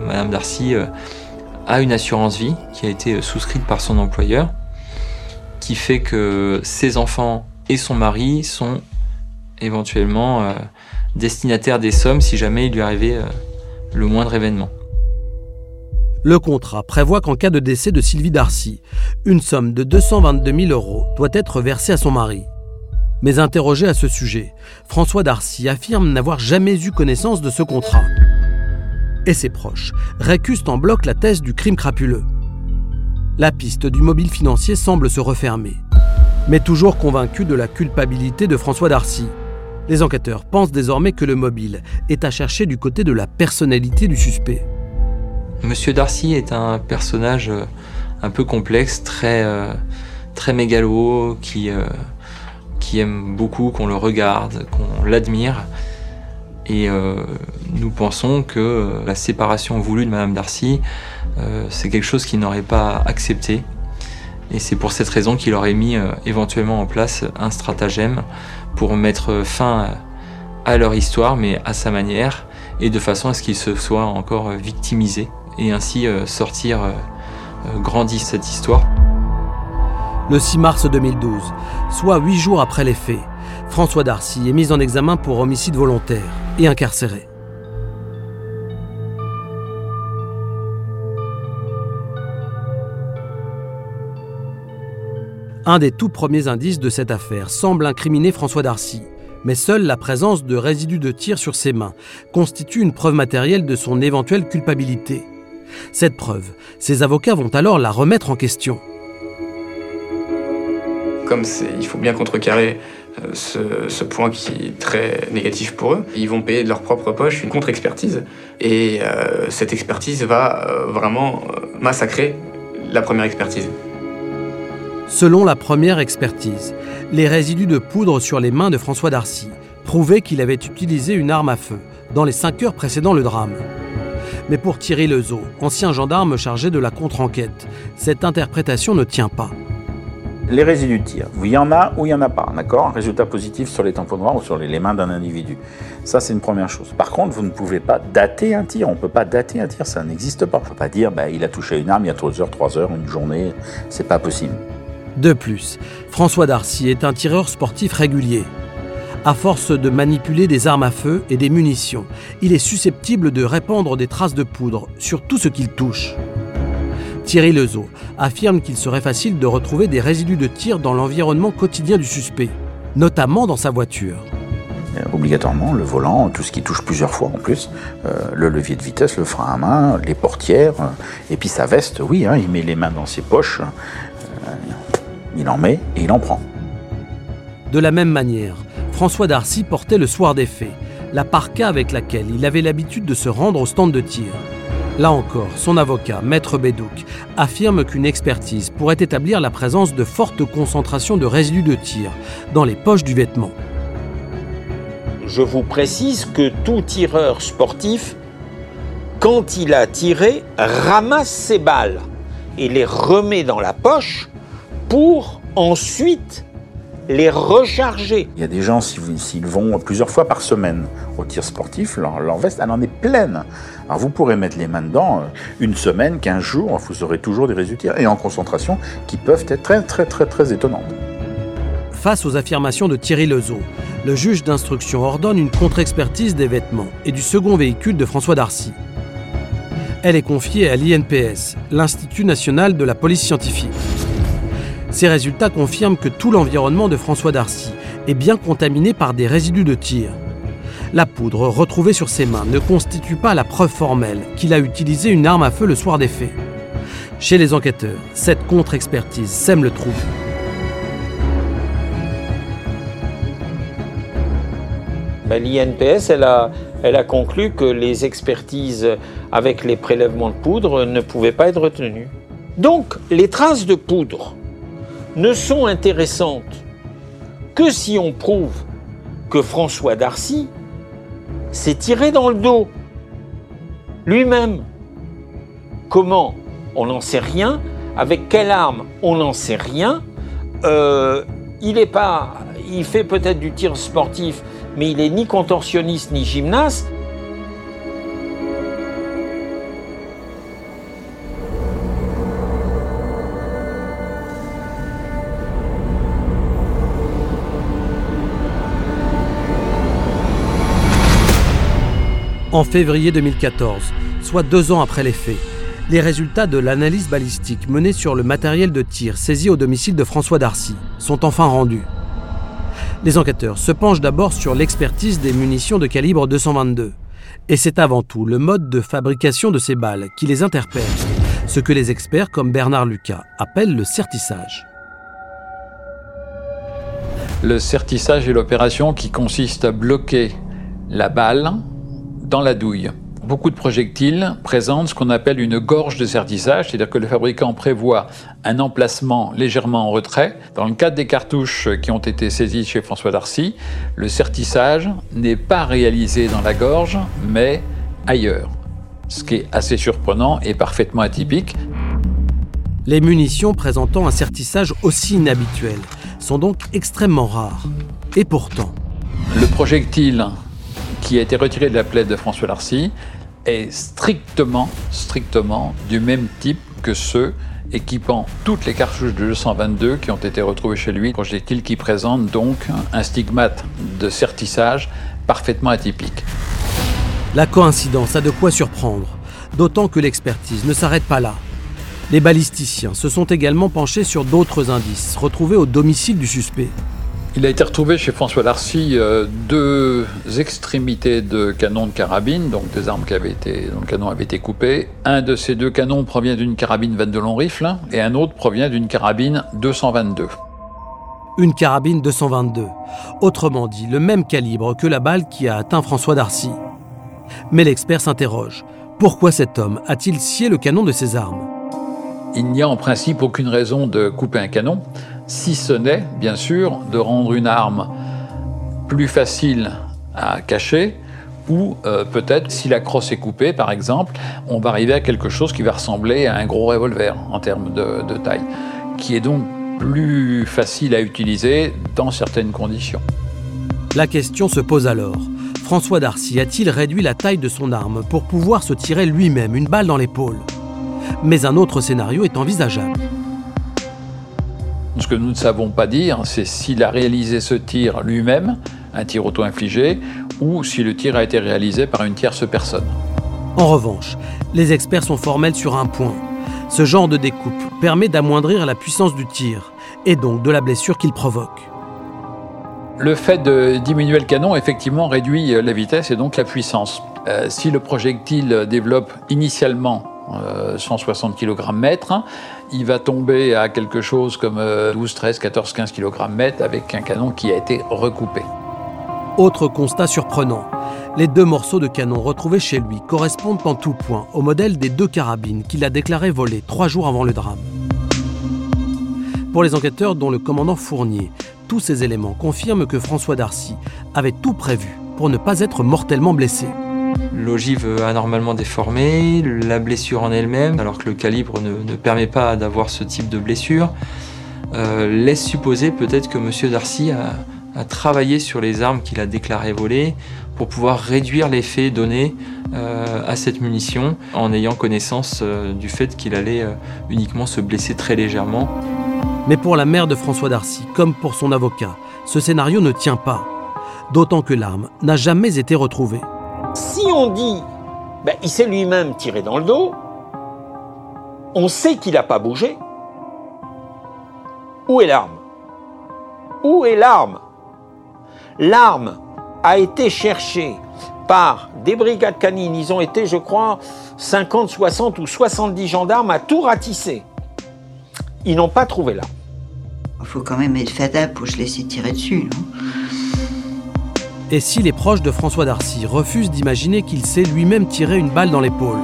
Madame Darcy euh, a une assurance vie qui a été euh, souscrite par son employeur, qui fait que ses enfants et son mari sont éventuellement euh, destinataire des sommes si jamais il lui arrivait euh, le moindre événement. Le contrat prévoit qu'en cas de décès de Sylvie Darcy, une somme de 222 000 euros doit être versée à son mari. Mais interrogé à ce sujet, François Darcy affirme n'avoir jamais eu connaissance de ce contrat. Et ses proches récusent en bloc la thèse du crime crapuleux. La piste du mobile financier semble se refermer. Mais toujours convaincu de la culpabilité de François Darcy, les enquêteurs pensent désormais que le mobile est à chercher du côté de la personnalité du suspect. Monsieur Darcy est un personnage euh, un peu complexe, très, euh, très mégalo, qui, euh, qui aime beaucoup qu'on le regarde, qu'on l'admire. Et nous pensons que la séparation voulue de Madame Darcy, c'est quelque chose qu'il n'aurait pas accepté. Et c'est pour cette raison qu'il aurait mis éventuellement en place un stratagème pour mettre fin à leur histoire, mais à sa manière, et de façon à ce qu'ils se soient encore victimisés, et ainsi euh, sortir euh, euh, grandi cette histoire. Le 6 mars 2012, soit huit jours après les faits, François Darcy est mis en examen pour homicide volontaire et incarcéré. Un des tout premiers indices de cette affaire semble incriminer François Darcy. Mais seule la présence de résidus de tir sur ses mains constitue une preuve matérielle de son éventuelle culpabilité. Cette preuve, ses avocats vont alors la remettre en question. Comme il faut bien contrecarrer euh, ce, point qui est très négatif pour eux. Ils vont payer de leur propre poche une contre-expertise. Et euh, cette expertise va euh, vraiment massacrer la première expertise. Selon la première expertise, les résidus de poudre sur les mains de François Darcy prouvaient qu'il avait utilisé une arme à feu dans les cinq heures précédant le drame. Mais pour Thierry Lezo, ancien gendarme chargé de la contre-enquête, cette interprétation ne tient pas les résidus de tir. Il y en a ou il n'y en a pas, d'accord? Résultat positif sur les tampons noirs ou sur les mains d'un individu. Ça, c'est une première chose. Par contre, vous ne pouvez pas dater un tir. On ne peut pas dater un tir, ça n'existe pas. On ne peut pas dire, bah, il a touché une arme il y a 3 heures, 3 heures, une journée. C'est pas possible. De plus, François Darcy est un tireur sportif régulier. À force de manipuler des armes à feu et des munitions, il est susceptible de répandre des traces de poudre sur tout ce qu'il touche. Thierry Lezo affirme qu'il serait facile de retrouver des résidus de tir dans l'environnement quotidien du suspect, notamment dans sa voiture. Euh, obligatoirement, le volant, tout ce qui touche plusieurs fois en plus, euh, le levier de vitesse, le frein à main, les portières, euh, et puis sa veste, oui, hein, il met les mains dans ses poches, il en met et il en prend. De la même manière, François Darcy portait le soir des faits la parka avec laquelle il avait l'habitude de se rendre au stand de tir. Là encore, son avocat, Maître Bédouc, affirme qu'une expertise pourrait établir la présence de fortes concentrations de résidus de tir dans les poches du vêtement. Je vous précise que tout tireur sportif, quand il a tiré, ramasse ses balles et les remet dans la poche pour ensuite les recharger. Il y a des gens, s'ils vont plusieurs fois par semaine au tir sportif, leur, veste, elle en est pleine. Alors vous pourrez mettre les mains dedans euh, une semaine, quinze jours, vous aurez toujours des résultats, et en concentration, qui peuvent être très très très très étonnantes. Face aux affirmations de Thierry Lezo, le juge d'instruction ordonne une contre-expertise des vêtements et du second véhicule de François Darcy. Elle est confiée à l'INPS, l'Institut national de la police scientifique. Ces résultats confirment que tout l'environnement de François Darcy est bien contaminé par des résidus de tir. La poudre retrouvée sur ses mains ne constitue pas la preuve formelle qu'il a utilisé une arme à feu le soir des faits. Chez les enquêteurs, cette contre-expertise sème le trouble. Ben, L'INPS, a, a conclu que les expertises avec les prélèvements de poudre ne pouvaient pas être retenues. Donc, les traces de poudre ne sont intéressantes que si on prouve que François Darcy s'est tiré dans le dos lui-même. Comment On n'en sait rien. Avec quelle arme On n'en sait rien. Euh, il est pas, il fait peut-être du tir sportif, mais il est ni contorsionniste ni gymnaste. En février 2014, soit deux ans après les faits, les résultats de l'analyse balistique menée sur le matériel de tir saisi au domicile de François Darcy sont enfin rendus. Les enquêteurs se penchent d'abord sur l'expertise des munitions de calibre 222. Et c'est avant tout le mode de fabrication de ces balles qui les interpelle, ce que les experts comme Bernard Lucas appellent le certissage. Le certissage est l'opération qui consiste à bloquer la balle dans la douille. Beaucoup de projectiles présentent ce qu'on appelle une gorge de sertissage, c'est-à-dire que le fabricant prévoit un emplacement légèrement en retrait. Dans le cadre des cartouches qui ont été saisies chez François Darcy, le sertissage n'est pas réalisé dans la gorge, mais ailleurs. Ce qui est assez surprenant et parfaitement atypique. Les munitions présentant un sertissage aussi inhabituel sont donc extrêmement rares. Et pourtant... Le projectile qui a été retiré de la plaide de François Larcy est strictement, strictement du même type que ceux équipant toutes les cartouches de 222 qui ont été retrouvées chez lui, projectiles qui présentent donc un stigmate de sertissage parfaitement atypique. La coïncidence a de quoi surprendre, d'autant que l'expertise ne s'arrête pas là. Les balisticiens se sont également penchés sur d'autres indices retrouvés au domicile du suspect. Il a été retrouvé chez François Larcy euh, deux extrémités de canons de carabine, donc des armes qui avaient été, dont le canon avait été coupé. Un de ces deux canons provient d'une carabine 22 long rifle et un autre provient d'une carabine 222. Une carabine 222, autrement dit le même calibre que la balle qui a atteint François Darcy. Mais l'expert s'interroge. Pourquoi cet homme a-t-il scié le canon de ses armes? Il n'y a en principe aucune raison de couper un canon, si ce n'est, bien sûr, de rendre une arme plus facile à cacher, ou euh, peut-être si la crosse est coupée, par exemple, on va arriver à quelque chose qui va ressembler à un gros revolver en termes de, de taille, qui est donc plus facile à utiliser dans certaines conditions. La question se pose alors. François Darcy a-t-il réduit la taille de son arme pour pouvoir se tirer lui-même une balle dans l'épaule? Mais un autre scénario est envisageable. Ce que nous ne savons pas dire, c'est s'il a réalisé ce tir lui-même, un tir auto-infligé, ou si le tir a été réalisé par une tierce personne. En revanche, les experts sont formels sur un point. Ce genre de découpe permet d'amoindrir la puissance du tir, et donc de la blessure qu'il provoque. Le fait de diminuer le canon, effectivement, réduit la vitesse et donc la puissance. Euh, si le projectile développe initialement 160 kg mètre, il va tomber à quelque chose comme 12, 13, 14, 15 kg mètre avec un canon qui a été recoupé. Autre constat surprenant, les deux morceaux de canon retrouvés chez lui correspondent en tout point au modèle des deux carabines qu'il a déclaré voler trois jours avant le drame. Pour les enquêteurs dont le commandant Fournier, tous ces éléments confirment que François Darcy avait tout prévu pour ne pas être mortellement blessé. L'ogive anormalement déformée, la blessure en elle-même, alors que le calibre ne, permet pas d'avoir ce type de blessure, euh, laisse supposer peut-être que M. Darcy a, travaillé sur les armes qu'il a déclarées voler pour pouvoir réduire l'effet donné euh, à cette munition en ayant connaissance euh, du fait qu'il allait uniquement se blesser très légèrement. Mais pour la mère de François Darcy, comme pour son avocat, ce scénario ne tient pas, d'autant que l'arme n'a jamais été retrouvée. Si on dit, ben, il s'est lui-même tiré dans le dos, on sait qu'il n'a pas bougé. Où est l'arme? Où est l'arme? L'arme a été cherchée par des brigades canines. Ils ont été, je crois, 50, 60 ou 70 gendarmes à tout ratisser. Ils n'ont pas trouvé l'arme. Il faut quand même être fada pour se laisser tirer dessus, non? Et si les proches de François Darcy refusent d'imaginer qu'il s'est lui-même tiré une balle dans l'épaule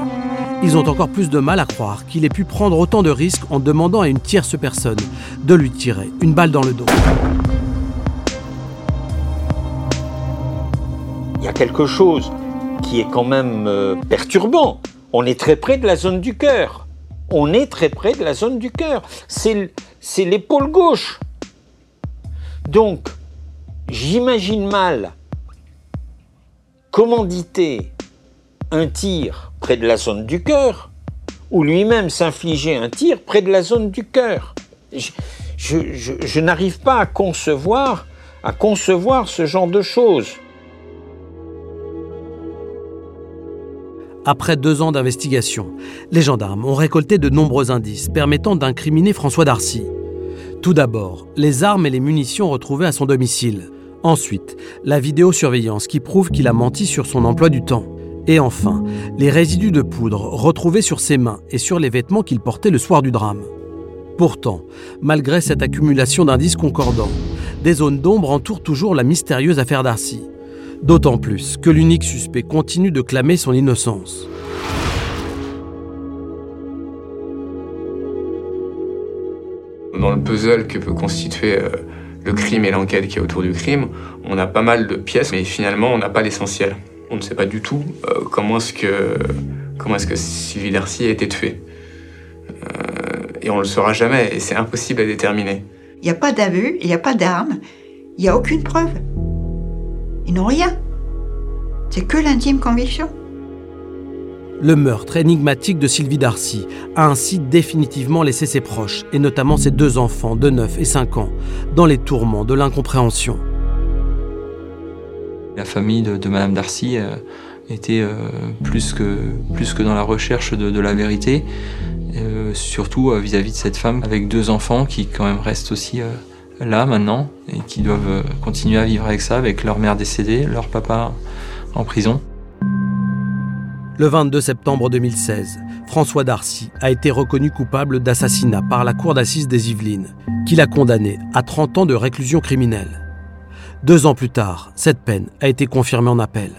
Ils ont encore plus de mal à croire qu'il ait pu prendre autant de risques en demandant à une tierce personne de lui tirer une balle dans le dos. Il y a quelque chose qui est quand même euh, perturbant. On est très près de la zone du cœur. On est très près de la zone du cœur. C'est l'épaule gauche. Donc, j'imagine mal commanditer un tir près de la zone du cœur ou lui-même s'infliger un tir près de la zone du cœur. Je, n'arrive pas à concevoir, à concevoir ce genre de choses. Après deux ans d'investigation, les gendarmes ont récolté de nombreux indices permettant d'incriminer François Darcy. Tout d'abord, les armes et les munitions retrouvées à son domicile. Ensuite, la vidéosurveillance qui prouve qu'il a menti sur son emploi du temps. Et enfin, les résidus de poudre retrouvés sur ses mains et sur les vêtements qu'il portait le soir du drame. Pourtant, malgré cette accumulation d'indices concordants, des zones d'ombre entourent toujours la mystérieuse affaire Darcy. D'autant plus que l'unique suspect continue de clamer son innocence. Dans le puzzle que peut constituer euh, le crime et l'enquête qui est autour du crime, on a pas mal de pièces, mais finalement, on n'a pas l'essentiel. On ne sait pas du tout euh, comment est-ce que, comment Sylvie Darcy a été tuée. Euh, et on ne le saura jamais, et c'est impossible à déterminer. Il n'y a pas d'aveu, il n'y a pas d'armes, il n'y a aucune preuve. Ils n'ont rien. C'est que l'intime conviction. Le meurtre énigmatique de Sylvie Darcy a ainsi définitivement laissé ses proches, et notamment ses deux enfants de 9 et 5 ans, dans les tourments de l'incompréhension. La famille de, Madame Darcy euh, était euh, plus, que, plus que dans la recherche de, la vérité. surtout vis-à-vis de cette femme avec deux enfants qui quand même restent aussi là maintenant et qui doivent continuer à vivre avec ça, avec leur mère décédée, leur papa en prison. Le 22 septembre 2016, François Darcy a été reconnu coupable d'assassinat par la cour d'assises des Yvelines, qui l'a condamné à 30 ans de réclusion criminelle. Deux ans plus tard, cette peine a été confirmée en appel.